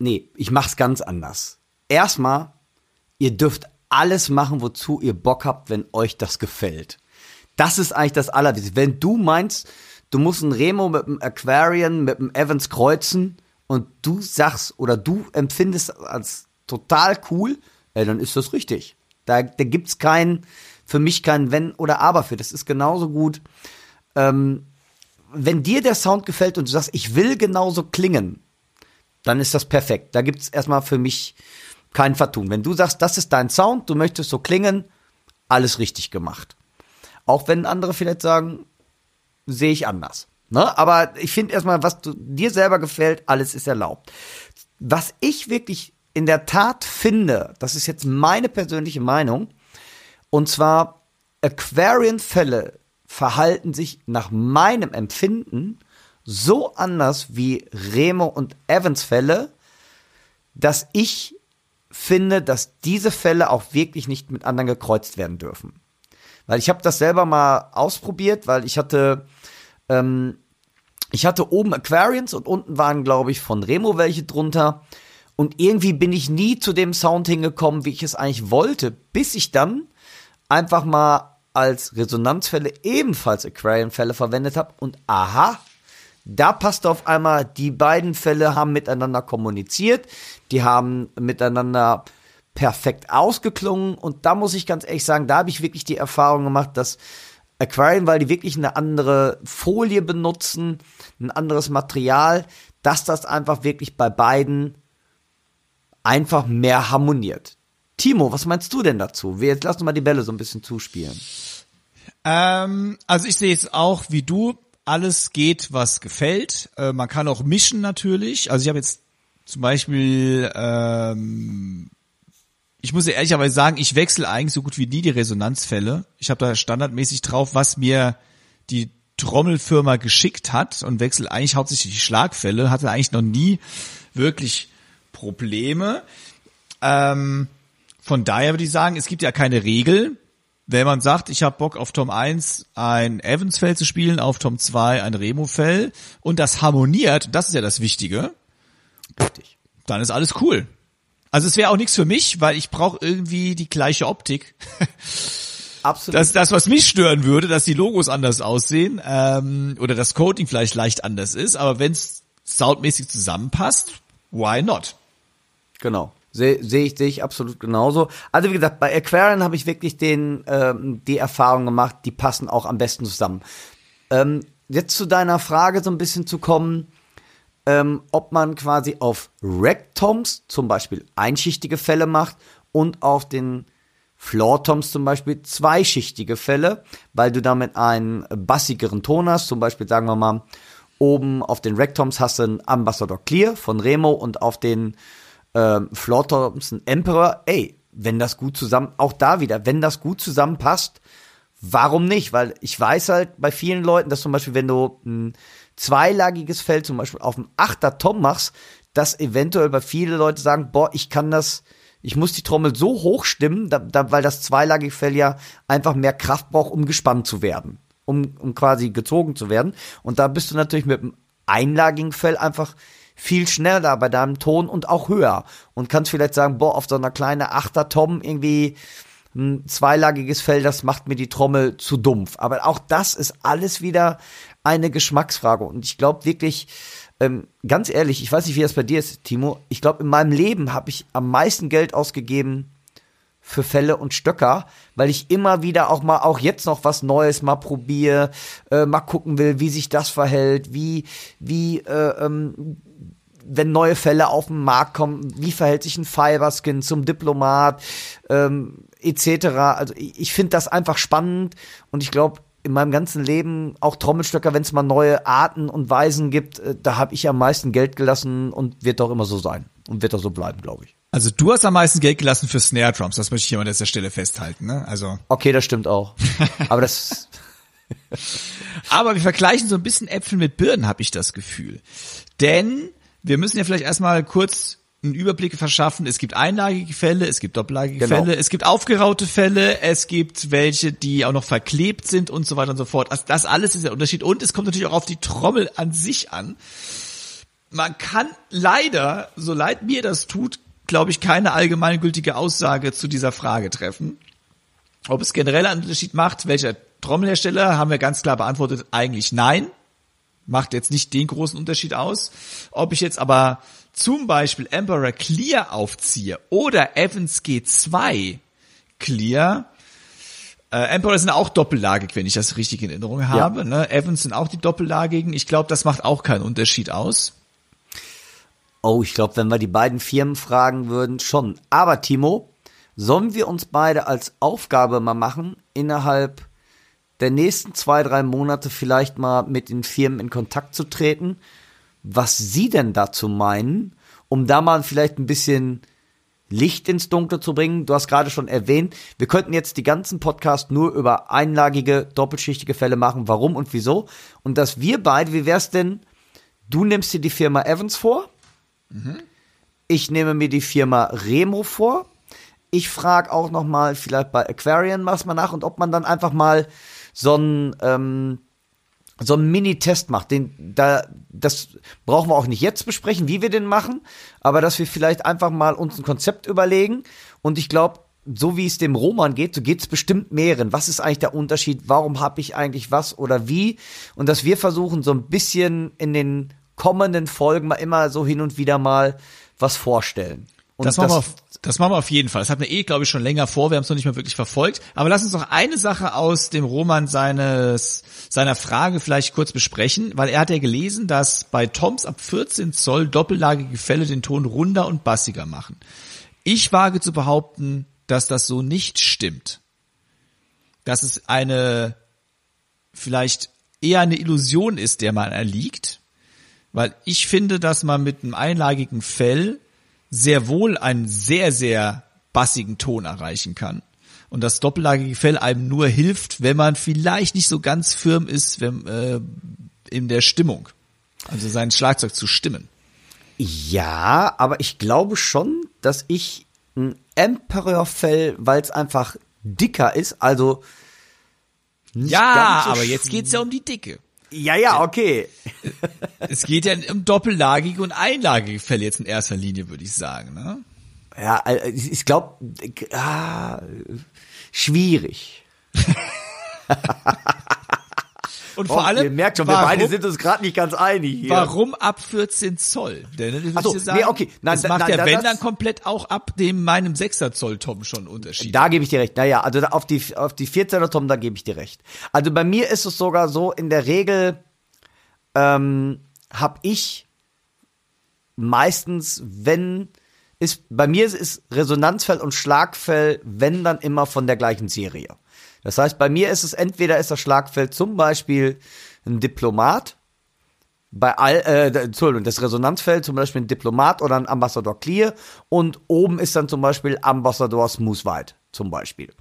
Nee, ich mach's ganz anders. Erstmal, ihr dürft alles machen, wozu ihr Bock habt, wenn euch das gefällt. Das ist eigentlich das Allerwichtigste. Wenn du meinst, du musst ein Remo mit einem Aquarian, mit einem Evans kreuzen und du sagst oder du empfindest als total cool, ey, dann ist das richtig. Da, da gibt's kein, für mich kein Wenn oder Aber für. Das ist genauso gut. Ähm, wenn dir der Sound gefällt und du sagst, ich will genauso klingen, dann ist das perfekt. Da gibt's erstmal für mich kein Vertun. Wenn du sagst, das ist dein Sound, du möchtest so klingen, alles richtig gemacht. Auch wenn andere vielleicht sagen, sehe ich anders. Ne? Aber ich finde erstmal, was du, dir selber gefällt, alles ist erlaubt. Was ich wirklich in der Tat finde, das ist jetzt meine persönliche Meinung, und zwar Aquarian-Fälle verhalten sich nach meinem Empfinden so anders wie Remo und Evans Fälle, dass ich finde, dass diese Fälle auch wirklich nicht mit anderen gekreuzt werden dürfen. Weil ich habe das selber mal ausprobiert, weil ich hatte ähm, ich hatte oben Aquarians und unten waren, glaube ich, von Remo welche drunter. Und irgendwie bin ich nie zu dem Sound hingekommen, wie ich es eigentlich wollte, bis ich dann einfach mal als Resonanzfälle ebenfalls Aquarian-Fälle verwendet habe. Und aha, da passt auf einmal, die beiden Fälle haben miteinander kommuniziert, die haben miteinander perfekt ausgeklungen. Und da muss ich ganz ehrlich sagen, da habe ich wirklich die Erfahrung gemacht, dass Aquarian, weil die wirklich eine andere Folie benutzen, ein anderes Material, dass das einfach wirklich bei beiden einfach mehr harmoniert. Timo, was meinst du denn dazu? Wir jetzt lass uns mal die Bälle so ein bisschen zuspielen. Ähm, also ich sehe es auch wie du. Alles geht, was gefällt. Äh, man kann auch mischen natürlich. Also ich habe jetzt zum Beispiel, ähm, ich muss ja ehrlicherweise sagen, ich wechsle eigentlich so gut wie nie die Resonanzfälle. Ich habe da standardmäßig drauf, was mir die Trommelfirma geschickt hat und wechsle eigentlich hauptsächlich die Schlagfälle. Hatte eigentlich noch nie wirklich Probleme. Ähm, von daher würde ich sagen, es gibt ja keine Regel. Wenn man sagt, ich habe Bock auf Tom 1 ein Evans-Fell zu spielen, auf Tom 2 ein Remo-Fell und das harmoniert, das ist ja das Wichtige, Richtig. dann ist alles cool. Also es wäre auch nichts für mich, weil ich brauche irgendwie die gleiche Optik. Absolut. Das, das, was mich stören würde, dass die Logos anders aussehen ähm, oder das Coating vielleicht leicht anders ist, aber wenn es soundmäßig zusammenpasst, why not? Genau. Sehe seh ich, sehe ich absolut genauso. Also wie gesagt, bei Aquarian habe ich wirklich den, ähm, die Erfahrung gemacht, die passen auch am besten zusammen. Ähm, jetzt zu deiner Frage so ein bisschen zu kommen, ähm, ob man quasi auf Rectoms zum Beispiel einschichtige Fälle macht und auf den Floortoms zum Beispiel zweischichtige Fälle, weil du damit einen bassigeren Ton hast. Zum Beispiel sagen wir mal, oben auf den Rectoms hast du einen Ambassador Clear von Remo und auf den ähm, Floortoms einen Emperor. Ey, wenn das gut zusammen, auch da wieder, wenn das gut zusammenpasst, warum nicht? Weil ich weiß halt bei vielen Leuten, dass zum Beispiel, wenn du ein zweilagiges Feld zum Beispiel auf dem Achter Tom machst, dass eventuell bei viele Leute sagen, boah, ich kann das, ich muss die Trommel so hoch stimmen, da, da, weil das zweilagige Fell ja einfach mehr Kraft braucht, um gespannt zu werden, um, um quasi gezogen zu werden. Und da bist du natürlich mit dem einlagigen Fell einfach viel schneller bei deinem Ton und auch höher und kannst vielleicht sagen, boah, auf so einer kleinen Achter-Tom irgendwie ein zweilagiges Fell, das macht mir die Trommel zu dumpf. Aber auch das ist alles wieder eine Geschmacksfrage und ich glaube wirklich, ähm, ganz ehrlich, ich weiß nicht, wie das bei dir ist, Timo. Ich glaube, in meinem Leben habe ich am meisten Geld ausgegeben für Fälle und Stöcker, weil ich immer wieder auch mal, auch jetzt noch was Neues mal probiere, äh, mal gucken will, wie sich das verhält, wie, wie, äh, ähm, wenn neue Fälle auf den Markt kommen, wie verhält sich ein Fiberskin zum Diplomat, ähm, etc. Also ich, ich finde das einfach spannend und ich glaube, in meinem ganzen Leben, auch Trommelstöcker, wenn es mal neue Arten und Weisen gibt, äh, da habe ich am meisten Geld gelassen und wird doch immer so sein und wird doch so bleiben, glaube ich. Also du hast am meisten Geld gelassen für Snare Drums, das möchte ich hier an dieser Stelle festhalten, ne? Also. Okay, das stimmt auch. Aber das. Aber wir vergleichen so ein bisschen Äpfel mit Birnen, habe ich das Gefühl. Denn wir müssen ja vielleicht erstmal kurz einen Überblick verschaffen. Es gibt einlagige Fälle, es gibt doppellagige Genau. Fälle, es gibt aufgeraute Fälle, es gibt welche, die auch noch verklebt sind und so weiter und so fort. Also das alles ist der Unterschied. Und es kommt natürlich auch auf die Trommel an sich an. Man kann leider, so leid mir das tut, glaube ich, keine allgemeingültige Aussage zu dieser Frage treffen. Ob es generell einen Unterschied macht, welcher Trommelhersteller, haben wir ganz klar beantwortet, eigentlich nein. Macht jetzt nicht den großen Unterschied aus. Ob ich jetzt aber zum Beispiel Emperor Clear aufziehe oder Evans G2 Clear, äh, Emperor sind auch doppellagig, wenn ich das richtig in Erinnerung habe. Ne? Evans sind auch die doppellagigen. Ich glaube, das macht auch keinen Unterschied aus. Oh, ich glaube, wenn wir die beiden Firmen fragen würden, schon. Aber Timo, sollen wir uns beide als Aufgabe mal machen, innerhalb der nächsten zwei, drei Monate vielleicht mal mit den Firmen in Kontakt zu treten, was sie denn dazu meinen, um da mal vielleicht ein bisschen Licht ins Dunkle zu bringen. Du hast gerade schon erwähnt, wir könnten jetzt die ganzen Podcast nur über einlagige, doppelschichtige Fälle machen, warum und wieso. Und dass wir beide, wie wär's denn, du nimmst dir die Firma Evans vor, ich nehme mir die Firma Remo vor. Ich frage auch noch mal vielleicht bei Aquarian was mal nach und ob man dann einfach mal so einen ähm, so einen Mini-Test macht. Den da das brauchen wir auch nicht jetzt besprechen, wie wir den machen, aber dass wir vielleicht einfach mal uns ein Konzept überlegen und ich glaube so wie es dem Roman geht, so geht es bestimmt mehreren. Was ist eigentlich der Unterschied? Warum habe ich eigentlich was oder wie? Und dass wir versuchen, so ein bisschen in den kommenden Folgen mal immer so hin und wieder mal was vorstellen. Und das, machen wir auf, das machen wir auf jeden Fall. Das hatten wir eh, glaube ich, schon länger vor. Wir haben es noch nicht mal wirklich verfolgt. Aber lass uns noch eine Sache aus dem Roman seines, seiner Frage vielleicht kurz besprechen, weil er hat ja gelesen, dass bei Toms ab 14 Zoll doppellagige Fälle den Ton runder und bassiger machen. Ich wage zu behaupten, dass das so nicht stimmt. Dass es eine, vielleicht eher eine Illusion ist, der man erliegt. Weil ich finde, dass man mit einem einlagigen Fell sehr wohl einen sehr, sehr bassigen Ton erreichen kann. Und das doppellagige Fell einem nur hilft, wenn man vielleicht nicht so ganz firm ist wenn, äh, in der Stimmung. Also sein Schlagzeug zu stimmen. Ja, aber ich glaube schon, dass ich ein Emperor-Fell, weil es einfach dicker ist, also nicht Ja, ganz so aber jetzt geht's ja um die Dicke. Ja, ja, okay. Es geht ja um doppellagige und einlagige Fälle jetzt in erster Linie, würde ich sagen. Ne? Ja, äh, ich ich glaube, ah, schwierig. Und vor Oh, allem, ihr merkt schon, wir warum- beide sind uns gerade nicht ganz einig hier. Warum ab 14 Zoll? Denn, das so, dir nee, okay. Nein, das da- macht nein, ja da- wenn das- dann komplett auch ab dem meinem 6er Zoll Tom schon Unterschied. Da gebe ich dir recht. Naja, also auf die, auf die 14er Tom, da gebe ich dir recht. Also bei mir ist es sogar so, in der Regel ähm, habe ich meistens, wenn ist, bei mir ist Resonanzfell und Schlagfell, wenn dann immer von der gleichen Serie. Das heißt, bei mir ist es entweder ist das Schlagfell zum Beispiel ein Diplomat, bei all, äh, Entschuldigung, das Resonanzfeld zum Beispiel ein Diplomat oder ein Ambassador Clear und oben ist dann zum Beispiel Ambassador Smooth White zum Beispiel.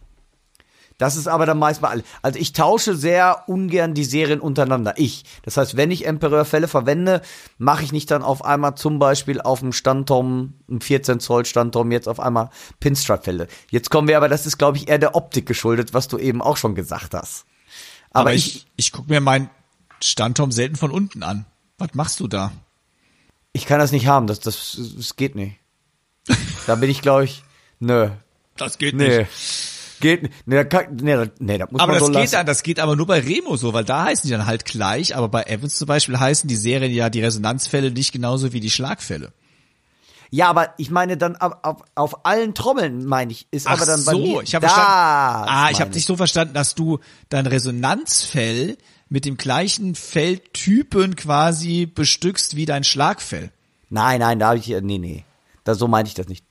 Das ist aber dann meist bei alle. Also ich tausche sehr ungern die Serien untereinander. Ich. Das heißt, wenn ich Emperor-Fälle verwende, mache ich nicht dann auf einmal zum Beispiel auf dem Standtom, einem 14 Zoll Standtom, jetzt auf einmal Pinstripe-Fälle. Jetzt kommen wir aber, das ist glaube ich eher der Optik geschuldet, was du eben auch schon gesagt hast. Aber, aber ich, ich, ich gucke mir meinen Standtom selten von unten an. Was machst du da? Ich kann das nicht haben, das, das, das geht nicht. da bin ich, glaube ich, nö. Das geht nee. nicht. Geht nicht. Nee, nee, nee, das muss aber man das so geht lassen. das geht aber nur bei Remo so, weil da heißen die dann halt gleich, aber bei Evans zum Beispiel heißen die Serien ja die Resonanzfälle nicht genauso wie die Schlagfälle. Ja, aber ich meine dann auf, auf, auf allen Trommeln, meine ich, ist Ach aber dann bei so, mir, ich habe da, verstanden. Ah, ich meine habe dich so verstanden, dass du dein Resonanzfell mit dem gleichen Felltypen quasi bestückst wie dein Schlagfell. Nein, nein, da habe ich, nee, nee. Da, so meinte ich das nicht.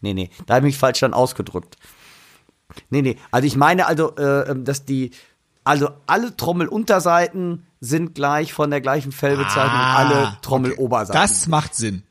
Nee, nee, da habe ich mich falsch dann ausgedrückt. Nee, nee, also ich meine also, äh, dass die, also alle Trommelunterseiten sind gleich von der gleichen Fellbezeichnung, Ah, alle Trommeloberseiten. Das macht Sinn.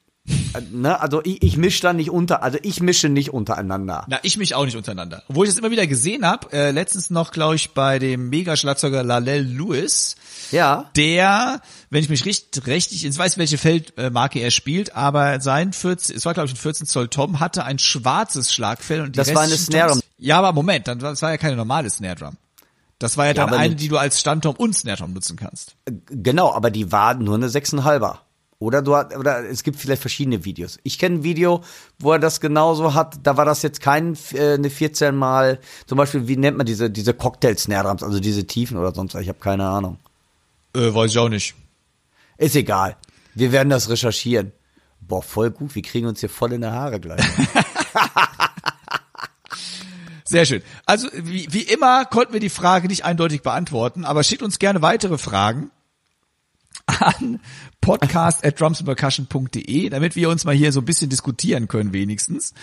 Äh, Ne, also ich, ich mische da nicht unter, also ich mische nicht untereinander. Na, ich mich auch nicht untereinander. Obwohl ich das immer wieder gesehen habe, äh, letztens noch, glaube ich, bei dem Mega-Schlagzeuger Lalel Lewis. Ja. Der, wenn ich mich richtig, richtig, ich weiß, welche Feldmarke er spielt, aber sein 14, es war, glaube ich, ein 14 Zoll Tom, hatte ein schwarzes Schlagfell und die Das war eine Snare. Ja, aber Moment, dann, das war ja keine normale Snare Drum. Das war ja, dann eine, die du als Standtom und Snare Drum nutzen kannst. Genau, aber die war nur eine 6,5er. Oder du hat, oder es gibt vielleicht verschiedene Videos. Ich kenne ein Video, wo er das genauso hat. Da war das jetzt kein äh, eine 14 mal, zum Beispiel, wie nennt man diese diese Cocktail Snare Drums, also diese Tiefen oder sonst was. Ich habe keine Ahnung. Äh, weiß ich auch nicht. Ist egal. Wir werden das recherchieren. Boah, voll gut. Wir kriegen uns hier voll in die Haare gleich. Sehr schön. Also wie, wie immer konnten wir die Frage nicht eindeutig beantworten, aber schickt uns gerne weitere Fragen an podcast at drumsandpercussion.de, damit wir uns mal hier so ein bisschen diskutieren können wenigstens.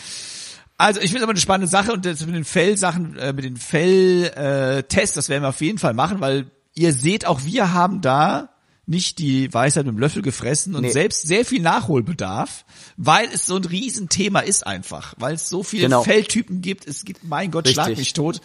Also ich finde aber eine spannende Sache und das mit den Fellsachen, äh, mit den Felltests, äh, das werden wir auf jeden Fall machen, weil ihr seht, auch wir haben da nicht die Weisheit mit dem Löffel gefressen und Nee. selbst sehr viel Nachholbedarf, weil es so ein Riesenthema ist einfach, weil es so viele Genau. Felltypen gibt. Es gibt, mein Gott, schlag Richtig. mich tot.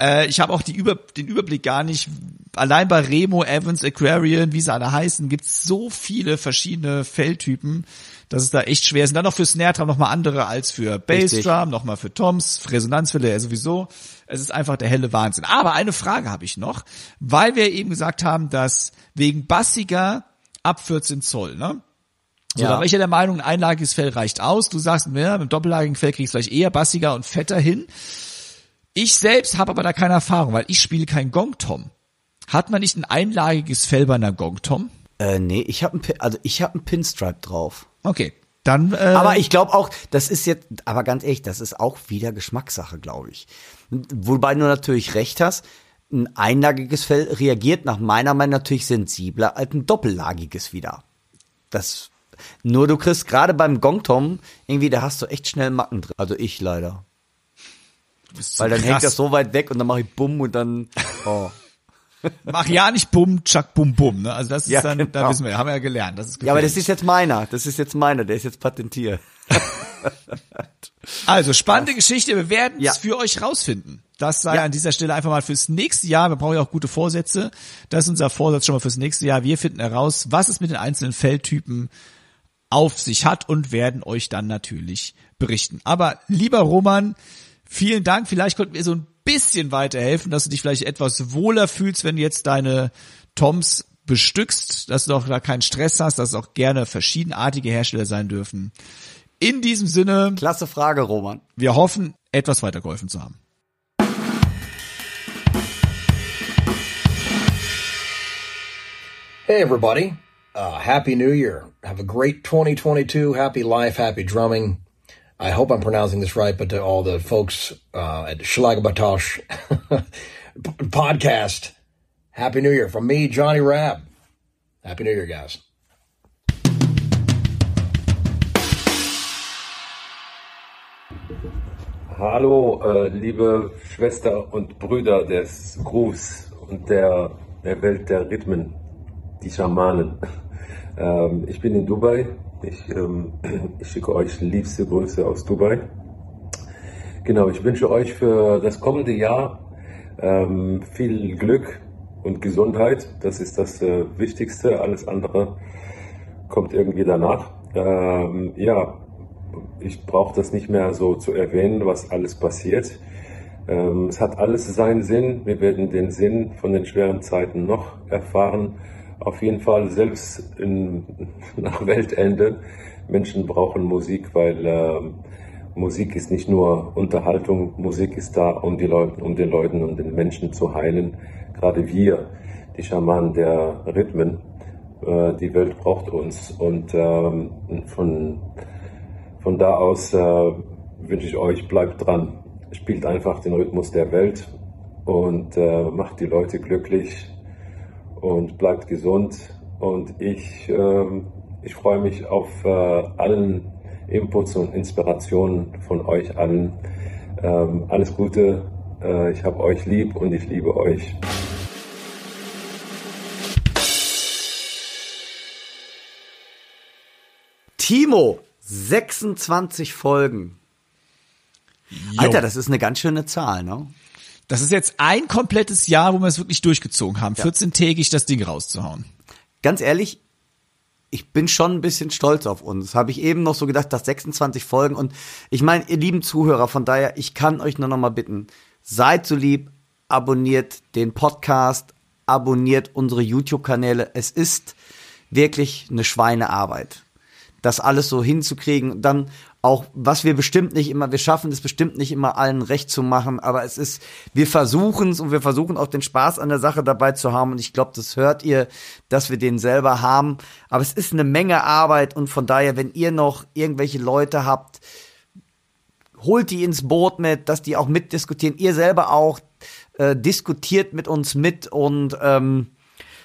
Äh, ich habe auch die Über, den Überblick gar nicht. Allein bei Remo, Evans, Aquarian, wie sie alle heißen, gibt es so viele verschiedene Felltypen, dass es da echt schwer ist. Und dann noch für Snare Drum nochmal andere als für Richtig. Bassdrum, nochmal für Toms, Resonanzwelle ja sowieso. Es ist einfach der helle Wahnsinn. Aber eine Frage habe ich noch, weil wir eben gesagt haben, dass wegen bassiger ab 14 Zoll, ne? So, Ja. da war ich ja der Meinung, ein einlagiges Fell reicht aus. Du sagst, ja, mit dem doppellagigen Fell kriegst du vielleicht eher bassiger und fetter hin. Ich selbst habe aber da keine Erfahrung, weil ich spiele kein Gong-Tom. Hat man nicht ein einlagiges Fell bei einer Gong-Tom? Äh, nee, ich habe also ich habe einen Pinstripe drauf. Okay, dann. Äh, Aber ich glaube auch, das ist jetzt, aber ganz ehrlich, das ist auch wieder Geschmackssache, glaube ich. Wobei du natürlich recht hast, ein einlagiges Fell reagiert nach meiner Meinung natürlich sensibler als ein doppellagiges wieder. Das, nur du kriegst gerade beim Gongtom irgendwie, da hast du echt schnell Macken drin. Also ich leider. Weil dann krass. hängt das so weit weg und dann mache ich Bumm und dann, oh. Mach ja nicht Bumm, Chuck, Bum, Bum. Ne? Also das ist Ja, dann, da genau. wissen wir, haben wir ja gelernt. Das ist Ja, aber das ist jetzt meiner. Das ist jetzt meiner. Der ist jetzt patentiert. Also spannende Geschichte. Wir werden es Ja. für euch rausfinden. Das sei Ja. an dieser Stelle einfach mal fürs nächste Jahr. Wir brauchen ja auch gute Vorsätze. Das ist unser Vorsatz schon mal fürs nächste Jahr. Wir finden heraus, was es mit den einzelnen Feldtypen auf sich hat und werden euch dann natürlich berichten. Aber lieber Roman, vielen Dank. Vielleicht konnten wir so ein bisschen weiterhelfen, dass du dich vielleicht etwas wohler fühlst, wenn du jetzt deine Toms bestückst, dass du auch da keinen Stress hast, dass es auch gerne verschiedenartige Hersteller sein dürfen. In diesem Sinne. Klasse Frage, Roman. Wir hoffen, etwas weitergeholfen zu haben. Hey, everybody. Uh, happy New Year. Have a great 2022. Happy life, happy drumming. I hope I'm pronouncing this right, but to all the folks uh, at Schlagabatosh podcast, Happy New Year from me, Johnny Rab. Happy New Year, guys. Hallo, äh, liebe Schwester und Brüder des Grooves und der, der Welt der Rhythmen, die Schamanen. Ähm, ich bin in Dubai. Ich, ähm, ich schicke euch liebste Grüße aus Dubai. Genau, ich wünsche euch für das kommende Jahr Ähm, viel Glück und Gesundheit, das ist das äh, Wichtigste. Alles andere kommt irgendwie danach. Ähm, ja, ich brauche das nicht mehr so zu erwähnen, was alles passiert. Ähm, es hat alles seinen Sinn. Wir werden den Sinn von den schweren Zeiten noch erfahren. Auf jeden Fall, selbst in, nach Weltende, Menschen brauchen Musik, weil äh, Musik ist nicht nur Unterhaltung, Musik ist da, um die Leute, um den Leuten und den Menschen zu heilen. Gerade wir, die Schamanen der Rhythmen, äh, die Welt braucht uns. Und ähm, von, von da aus äh, wünsche ich euch, bleibt dran. Spielt einfach den Rhythmus der Welt und äh, macht die Leute glücklich und bleibt gesund. Und ich, ähm, ich freue mich auf äh, allen Inputs und Inspirationen von euch allen. Ähm, alles Gute. Äh, ich habe euch lieb und ich liebe euch. Timo, 26 Folgen. Alter, das ist eine ganz schöne Zahl, ne? Das ist jetzt ein komplettes Jahr, wo wir es wirklich durchgezogen haben, 14-tägig das Ding rauszuhauen. Ganz ehrlich, ich bin schon ein bisschen stolz auf uns. Habe ich eben noch so gedacht, dass 26 Folgen und ich meine, ihr lieben Zuhörer, von daher, ich kann euch nur noch mal bitten, seid so lieb, abonniert den Podcast, abonniert unsere YouTube-Kanäle. Es ist wirklich eine Schweinearbeit das alles so hinzukriegen. Dann auch, was wir bestimmt nicht immer, wir schaffen es bestimmt nicht immer allen recht zu machen, aber es ist, wir versuchen es und wir versuchen auch den Spaß an der Sache dabei zu haben und ich glaube, das hört ihr, dass wir den selber haben. Aber es ist eine Menge Arbeit und von daher, wenn ihr noch irgendwelche Leute habt, holt die ins Boot mit, dass die auch mitdiskutieren. Ihr selber auch äh, diskutiert mit uns mit und ähm,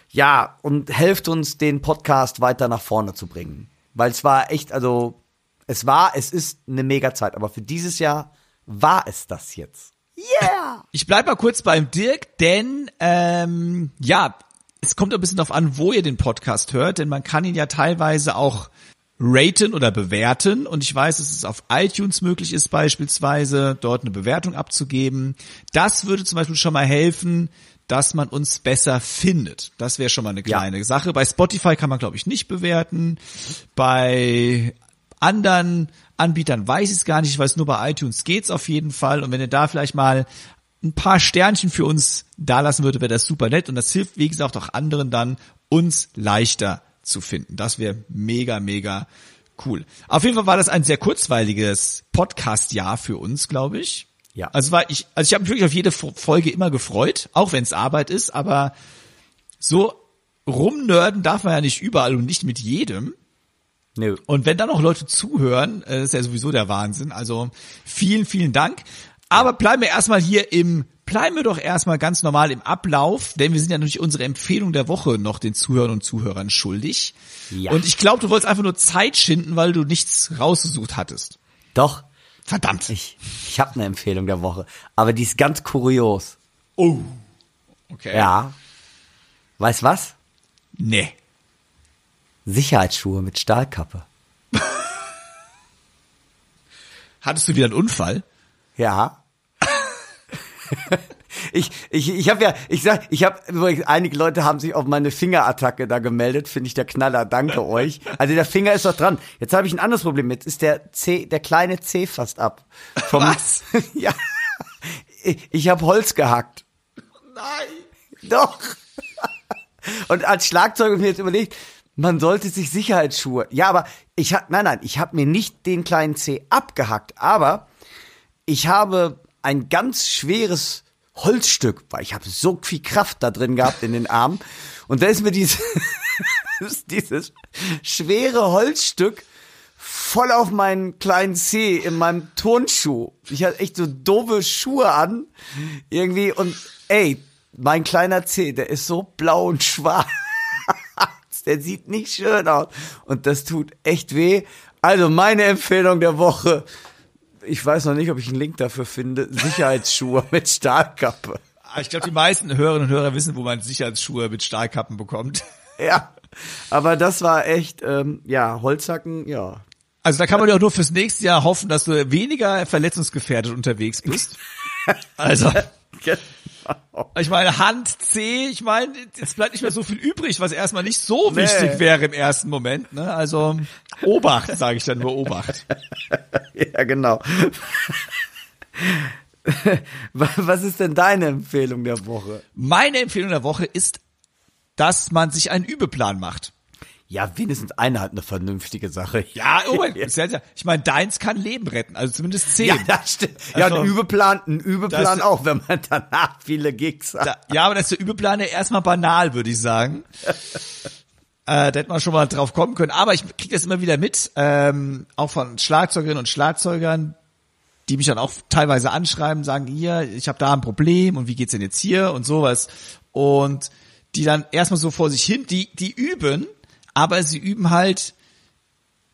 ja, und helft uns, den Podcast weiter nach vorne zu bringen. Weil es war echt, also, es war, es ist eine mega Zeit, aber für dieses Jahr war es das jetzt. Yeah! Ich bleib mal kurz beim Dirk, denn ähm, ja, es kommt ein bisschen darauf an, wo ihr den Podcast hört, denn man kann ihn ja teilweise auch raten oder bewerten und ich weiß, dass es auf iTunes möglich ist beispielsweise, dort eine Bewertung abzugeben. Das würde zum Beispiel schon mal helfen, dass man uns besser findet. Das wäre schon mal eine kleine ja. Sache. Bei Spotify kann man, glaube ich, nicht bewerten. Bei anderen Anbietern weiß ich es gar nicht. Ich weiß nur bei iTunes geht's auf jeden Fall. Und wenn ihr da vielleicht mal ein paar Sternchen für uns da lassen würde, wäre das super nett. Und das hilft, wie gesagt, auch anderen dann, uns leichter zu finden. Das wäre mega, mega cool. Auf jeden Fall war das ein sehr kurzweiliges Podcast-Jahr für uns, glaube ich. Ja. Also war ich, also ich habe mich wirklich auf jede Folge immer gefreut, auch wenn es Arbeit ist, aber so rumnörden darf man ja nicht überall und nicht mit jedem. Nö. Und wenn dann noch Leute zuhören, äh, ist ja sowieso der Wahnsinn. Also vielen, vielen Dank. Aber bleiben wir erstmal hier im, bleiben wir doch erstmal ganz normal im Ablauf, denn wir sind ja natürlich unsere Empfehlung der Woche noch den Zuhörern und Zuhörern schuldig. Ja. Und ich glaube, du wolltest einfach nur Zeit schinden, weil du nichts rausgesucht hattest. Doch, Verdammt. Ich, ich habe eine Empfehlung der Woche, aber die ist ganz kurios. Oh. Okay. Ja. Weißt was? Nee. Sicherheitsschuhe mit Stahlkappe. Hattest du wieder einen Unfall? Ja. ich, ich, ich habe ja, ich sag, ich habe einige Leute haben sich auf meine Fingerattacke da gemeldet, finde ich der Knaller, danke euch. Also der Finger ist doch dran. Jetzt habe ich ein anderes Problem. Jetzt ist der C, der kleine C fast ab. Vom, Was? ja. Ich, ich habe Holz gehackt. Nein. Doch. Und als Schlagzeuger mir jetzt überlegt, man sollte sich Sicherheitsschuhe. Ja, aber ich hab, nein, nein, ich habe mir nicht den kleinen C abgehackt, aber ich habe ein ganz schweres Holzstück, weil ich habe so viel Kraft da drin gehabt in den Armen. Und da ist mir dieses, dieses schwere Holzstück voll auf meinen kleinen Zeh in meinem Turnschuh. Ich hatte echt so doofe Schuhe an. Irgendwie und ey, mein kleiner Zeh, der ist so blau und schwarz. Der sieht nicht schön aus. Und das tut echt weh. Also meine Empfehlung der Woche ich weiß noch nicht, ob ich einen Link dafür finde. Sicherheitsschuhe mit Stahlkappe. Ah, ich glaube, die meisten Hörerinnen und Hörer wissen, wo man Sicherheitsschuhe mit Stahlkappen bekommt. Ja, aber das war echt, ähm, ja, Holzhacken, ja. Also da kann man ja auch nur fürs nächste Jahr hoffen, dass du weniger verletzungsgefährdet unterwegs bist. Also. Ich meine, Hand C, ich meine, jetzt bleibt nicht mehr so viel übrig, was erstmal nicht so Nee. wichtig wäre im ersten Moment. Ne? Also Obacht, sage ich dann nur Obacht. ja, genau. Was ist denn deine Empfehlung der Woche? Meine Empfehlung der Woche ist, dass man sich einen Übeplan macht. Ja, wenigstens eine hat eine vernünftige Sache. Ja, oh mein, ist ja- ich meine, deins kann Leben retten, also zumindest zehn. Ja, das stimmt. Ja, Also, ein Übeplan, ein Übeplan auch, wenn man danach viele Gigs hat. Da, ja, aber das ist der Übeplan ja erstmal banal, würde ich sagen. äh, da hätte man schon mal drauf kommen können. Aber ich kriege das immer wieder mit, ähm, auch von Schlagzeugerinnen und Schlagzeugern, die mich dann auch teilweise anschreiben, sagen, hier, ich habe da ein Problem und wie geht's denn jetzt hier und sowas. Und die dann erstmal so vor sich hin, die, die üben, aber sie üben halt,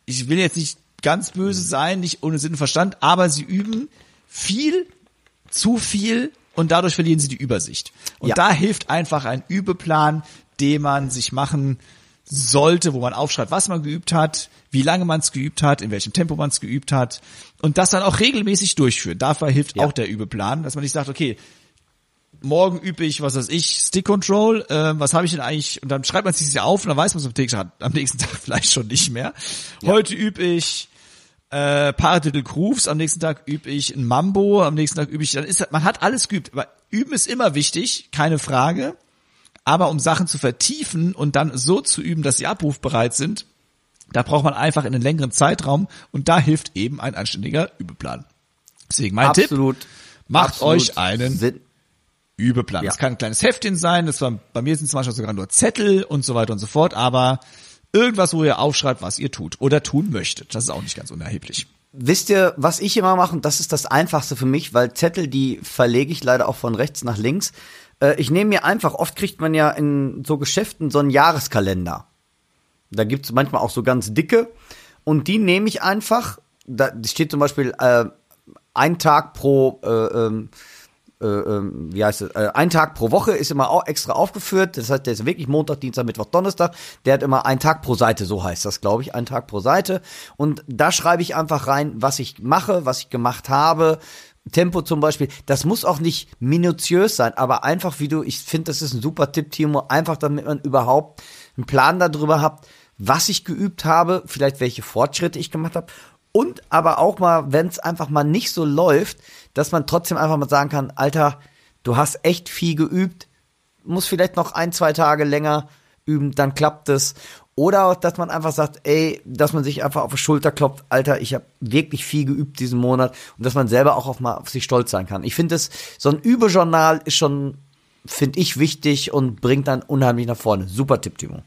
ich will jetzt nicht ganz böse sein, nicht ohne Sinn und Verstand, aber sie üben viel, zu viel und dadurch verlieren sie die Übersicht. Und Ja. da hilft einfach ein Übeplan, den man sich machen sollte, wo man aufschreibt, was man geübt hat, wie lange man es geübt hat, in welchem Tempo man es geübt hat und das dann auch regelmäßig durchführen. Dafür hilft auch der Übeplan, dass man nicht sagt, okay, morgen übe ich, was weiß ich, Stick Control, äh, was habe ich denn eigentlich, und dann schreibt man sich das ja auf und dann weiß man es am nächsten Tag, am nächsten Tag vielleicht schon nicht mehr. Heute übe ich äh, Paradiddle Grooves, am nächsten Tag übe ich ein Mambo, am nächsten Tag übe ich, dann ist man hat alles geübt, aber üben ist immer wichtig, keine Frage, aber um Sachen zu vertiefen und dann so zu üben, dass sie abrufbereit sind, da braucht man einfach einen längeren Zeitraum und da hilft eben ein anständiger Übeplan. Deswegen mein Absolut. Tipp, macht Absolut euch einen Übeplan. Ja. Das kann ein kleines Heftchen sein, das war, bei mir sind es manchmal sogar nur Zettel und so weiter und so fort, aber irgendwas, wo ihr aufschreibt, was ihr tut oder tun möchtet. Das ist auch nicht ganz unerheblich. Wisst ihr, was ich immer mache, und das ist das Einfachste für mich, weil Zettel, die verlege ich leider auch von rechts nach links. Äh, ich nehme mir einfach, oft kriegt man ja in so Geschäften so einen Jahreskalender. Da gibt's manchmal auch so ganz dicke. Und die nehme ich einfach, da steht zum Beispiel äh, ein Tag pro, äh, ähm, äh, ähm, wie heißt es, äh, ein Tag pro Woche ist immer auch extra aufgeführt. Das heißt, der ist wirklich Montag, Dienstag, Mittwoch, Donnerstag. Der hat immer einen Tag pro Seite, so heißt das, glaube ich, ein Tag pro Seite. Und da schreibe ich einfach rein, was ich mache, was ich gemacht habe. Tempo zum Beispiel, das muss auch nicht minutiös sein, aber einfach wie du, ich finde, das ist ein super Tipp, Timo, einfach damit man überhaupt einen Plan darüber hat, was ich geübt habe, vielleicht welche Fortschritte ich gemacht habe und aber auch mal, wenn es einfach mal nicht so läuft, dass man trotzdem einfach mal sagen kann, Alter, du hast echt viel geübt, muss vielleicht noch ein, zwei Tage länger üben, dann klappt es. Oder dass man einfach sagt, ey, dass man sich einfach auf die Schulter klopft, Alter, ich habe wirklich viel geübt diesen Monat und dass man selber auch auf mal auf sich stolz sein kann. Ich finde es, so ein Übejournal ist schon, finde ich, wichtig und bringt dann unheimlich nach vorne. Super Tipp, Timo.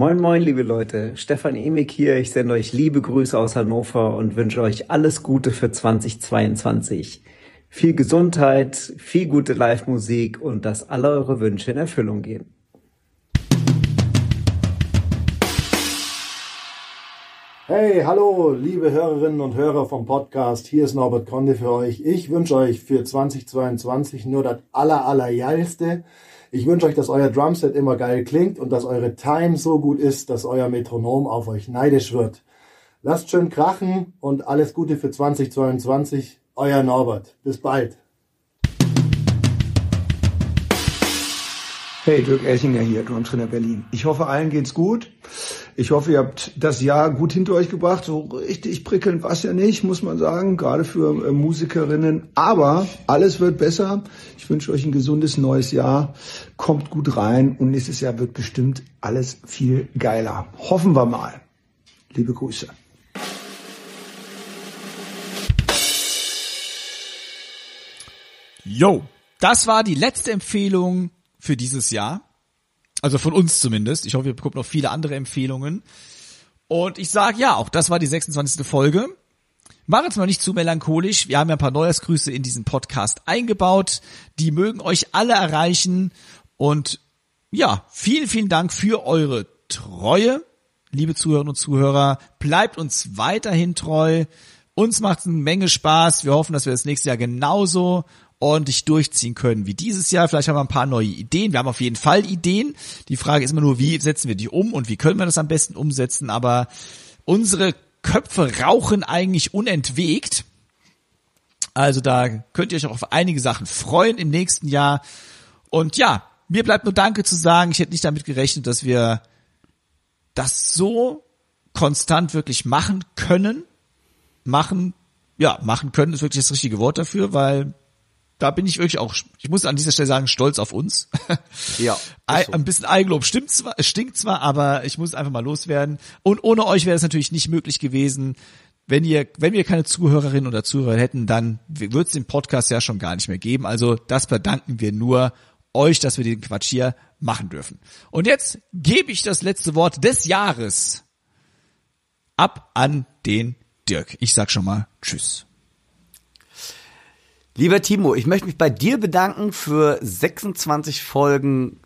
Moin moin liebe Leute, Stefan Emig hier. Ich sende euch liebe Grüße aus Hannover und wünsche euch alles Gute für 2022. Viel Gesundheit, viel gute Live-Musik und dass alle eure Wünsche in Erfüllung gehen. Hey, hallo, liebe Hörerinnen und Hörer vom Podcast. Hier ist Norbert Konde für euch. Ich wünsche euch für 2022 nur das aller, allergeilste. Ich wünsche euch, dass euer Drumset immer geil klingt und dass eure Time so gut ist, dass euer Metronom auf euch neidisch wird. Lasst schön krachen und alles Gute für 2022. Euer Norbert. Bis bald. Hey, Dirk Elchinger hier, Drumtrainer Berlin. Ich hoffe, allen geht's gut. Ich hoffe, ihr habt das Jahr gut hinter euch gebracht. So richtig prickelnd war's ja nicht, muss man sagen, gerade für äh, Musikerinnen. Aber alles wird besser. Ich wünsche euch ein gesundes neues Jahr. Kommt gut rein und nächstes Jahr wird bestimmt alles viel geiler. Hoffen wir mal. Liebe Grüße. Yo, das war die letzte Empfehlung für dieses Jahr. Also von uns zumindest. Ich hoffe, ihr bekommt noch viele andere Empfehlungen. Und ich sage ja, auch das war die 26. Folge. Mach jetzt mal nicht zu melancholisch. Wir haben ja ein paar Neujahrsgrüße in diesen Podcast eingebaut. Die mögen euch alle erreichen. Und ja, vielen, vielen Dank für eure Treue. Liebe Zuhörerinnen und Zuhörer, bleibt uns weiterhin treu. Uns macht es eine Menge Spaß. Wir hoffen, dass wir das nächste Jahr genauso ordentlich durchziehen können wie dieses Jahr. Vielleicht haben wir ein paar neue Ideen. Wir haben auf jeden Fall Ideen. Die Frage ist immer nur, wie setzen wir die um und wie können wir das am besten umsetzen. Aber unsere Köpfe rauchen eigentlich unentwegt. Also da könnt ihr euch auch auf einige Sachen freuen im nächsten Jahr. Und ja, mir bleibt nur Danke zu sagen. Ich hätte nicht damit gerechnet, dass wir das so konstant wirklich machen können. Machen, ja, machen können ist wirklich das richtige Wort dafür, weil da bin ich wirklich auch, ich muss an dieser Stelle sagen, stolz auf uns. Ja. So. Ein bisschen Eigenlob stimmt zwar, stinkt zwar, aber ich muss einfach mal loswerden. Und ohne euch wäre es natürlich nicht möglich gewesen. Wenn ihr, wenn wir keine Zuhörerinnen oder Zuhörer hätten, dann wird es den Podcast ja schon gar nicht mehr geben. Also das verdanken wir nur euch, dass wir den Quatsch hier machen dürfen. Und jetzt gebe ich das letzte Wort des Jahres ab an den Dirk. Ich sag schon mal Tschüss. Lieber Timo, ich möchte mich bei dir bedanken für 26 Folgen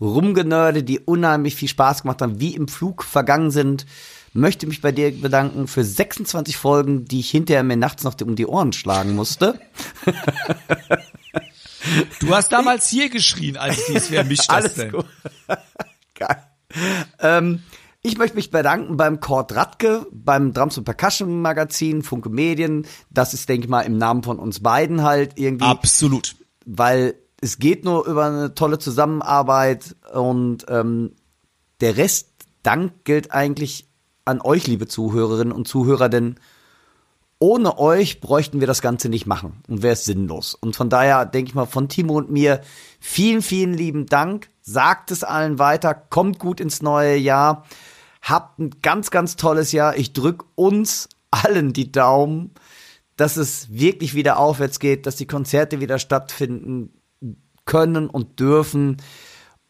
Rumgenörde, die unheimlich viel Spaß gemacht haben, wie im Flug vergangen sind. Möchte mich bei dir bedanken für 26 Folgen, die ich hinterher mir nachts noch um die Ohren schlagen musste. Du hast damals hier geschrien, als dies, wer mischt das Alles denn? Gut. Geil. Ähm, ich möchte mich bedanken beim Kurt Radke, beim Drums und Percussion Magazin, Funke Medien. Das ist, denke ich mal, im Namen von uns beiden halt irgendwie. Absolut. Weil es geht nur über eine tolle Zusammenarbeit und ähm, der Rest Dank gilt eigentlich an euch, liebe Zuhörerinnen und Zuhörer, denn ohne euch bräuchten wir das Ganze nicht machen und wäre es sinnlos. Und von daher denke ich mal von Timo und mir vielen, vielen lieben Dank. Sagt es allen weiter, kommt gut ins neue Jahr. Habt ein ganz, ganz tolles Jahr. Ich drück uns allen die Daumen, dass es wirklich wieder aufwärts geht, dass die Konzerte wieder stattfinden können und dürfen.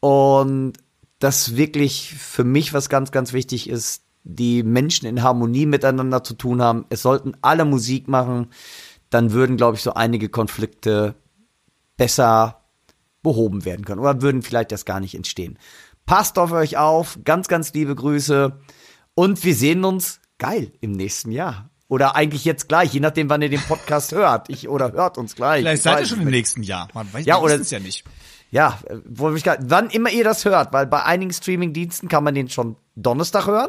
Und das wirklich für mich was ganz, ganz wichtig ist, die Menschen in Harmonie miteinander zu tun haben. Es sollten alle Musik machen, dann würden, glaube ich, so einige Konflikte besser behoben werden können oder würden vielleicht das gar nicht entstehen. Passt auf euch auf, ganz, ganz liebe Grüße und wir sehen uns geil im nächsten Jahr. Oder eigentlich jetzt gleich, je nachdem, wann ihr den Podcast hört. Ich oder hört uns gleich. Vielleicht Ich seid ihr schon es im nächsten Jahr. Man weiß, Ja, oder- wissen's ja nicht. Ja, wo ich grad, wann immer ihr das hört, weil bei einigen Streamingdiensten kann man den schon Donnerstag hören,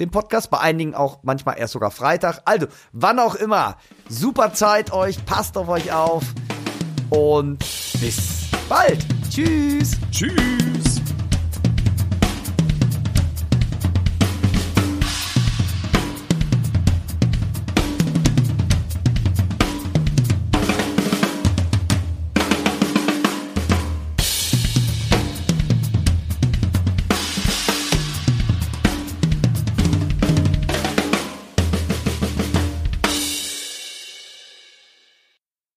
den Podcast, bei einigen auch manchmal erst sogar Freitag. Also, wann auch immer. Super Zeit euch, passt auf euch auf und bis bald. Tschüss. Tschüss.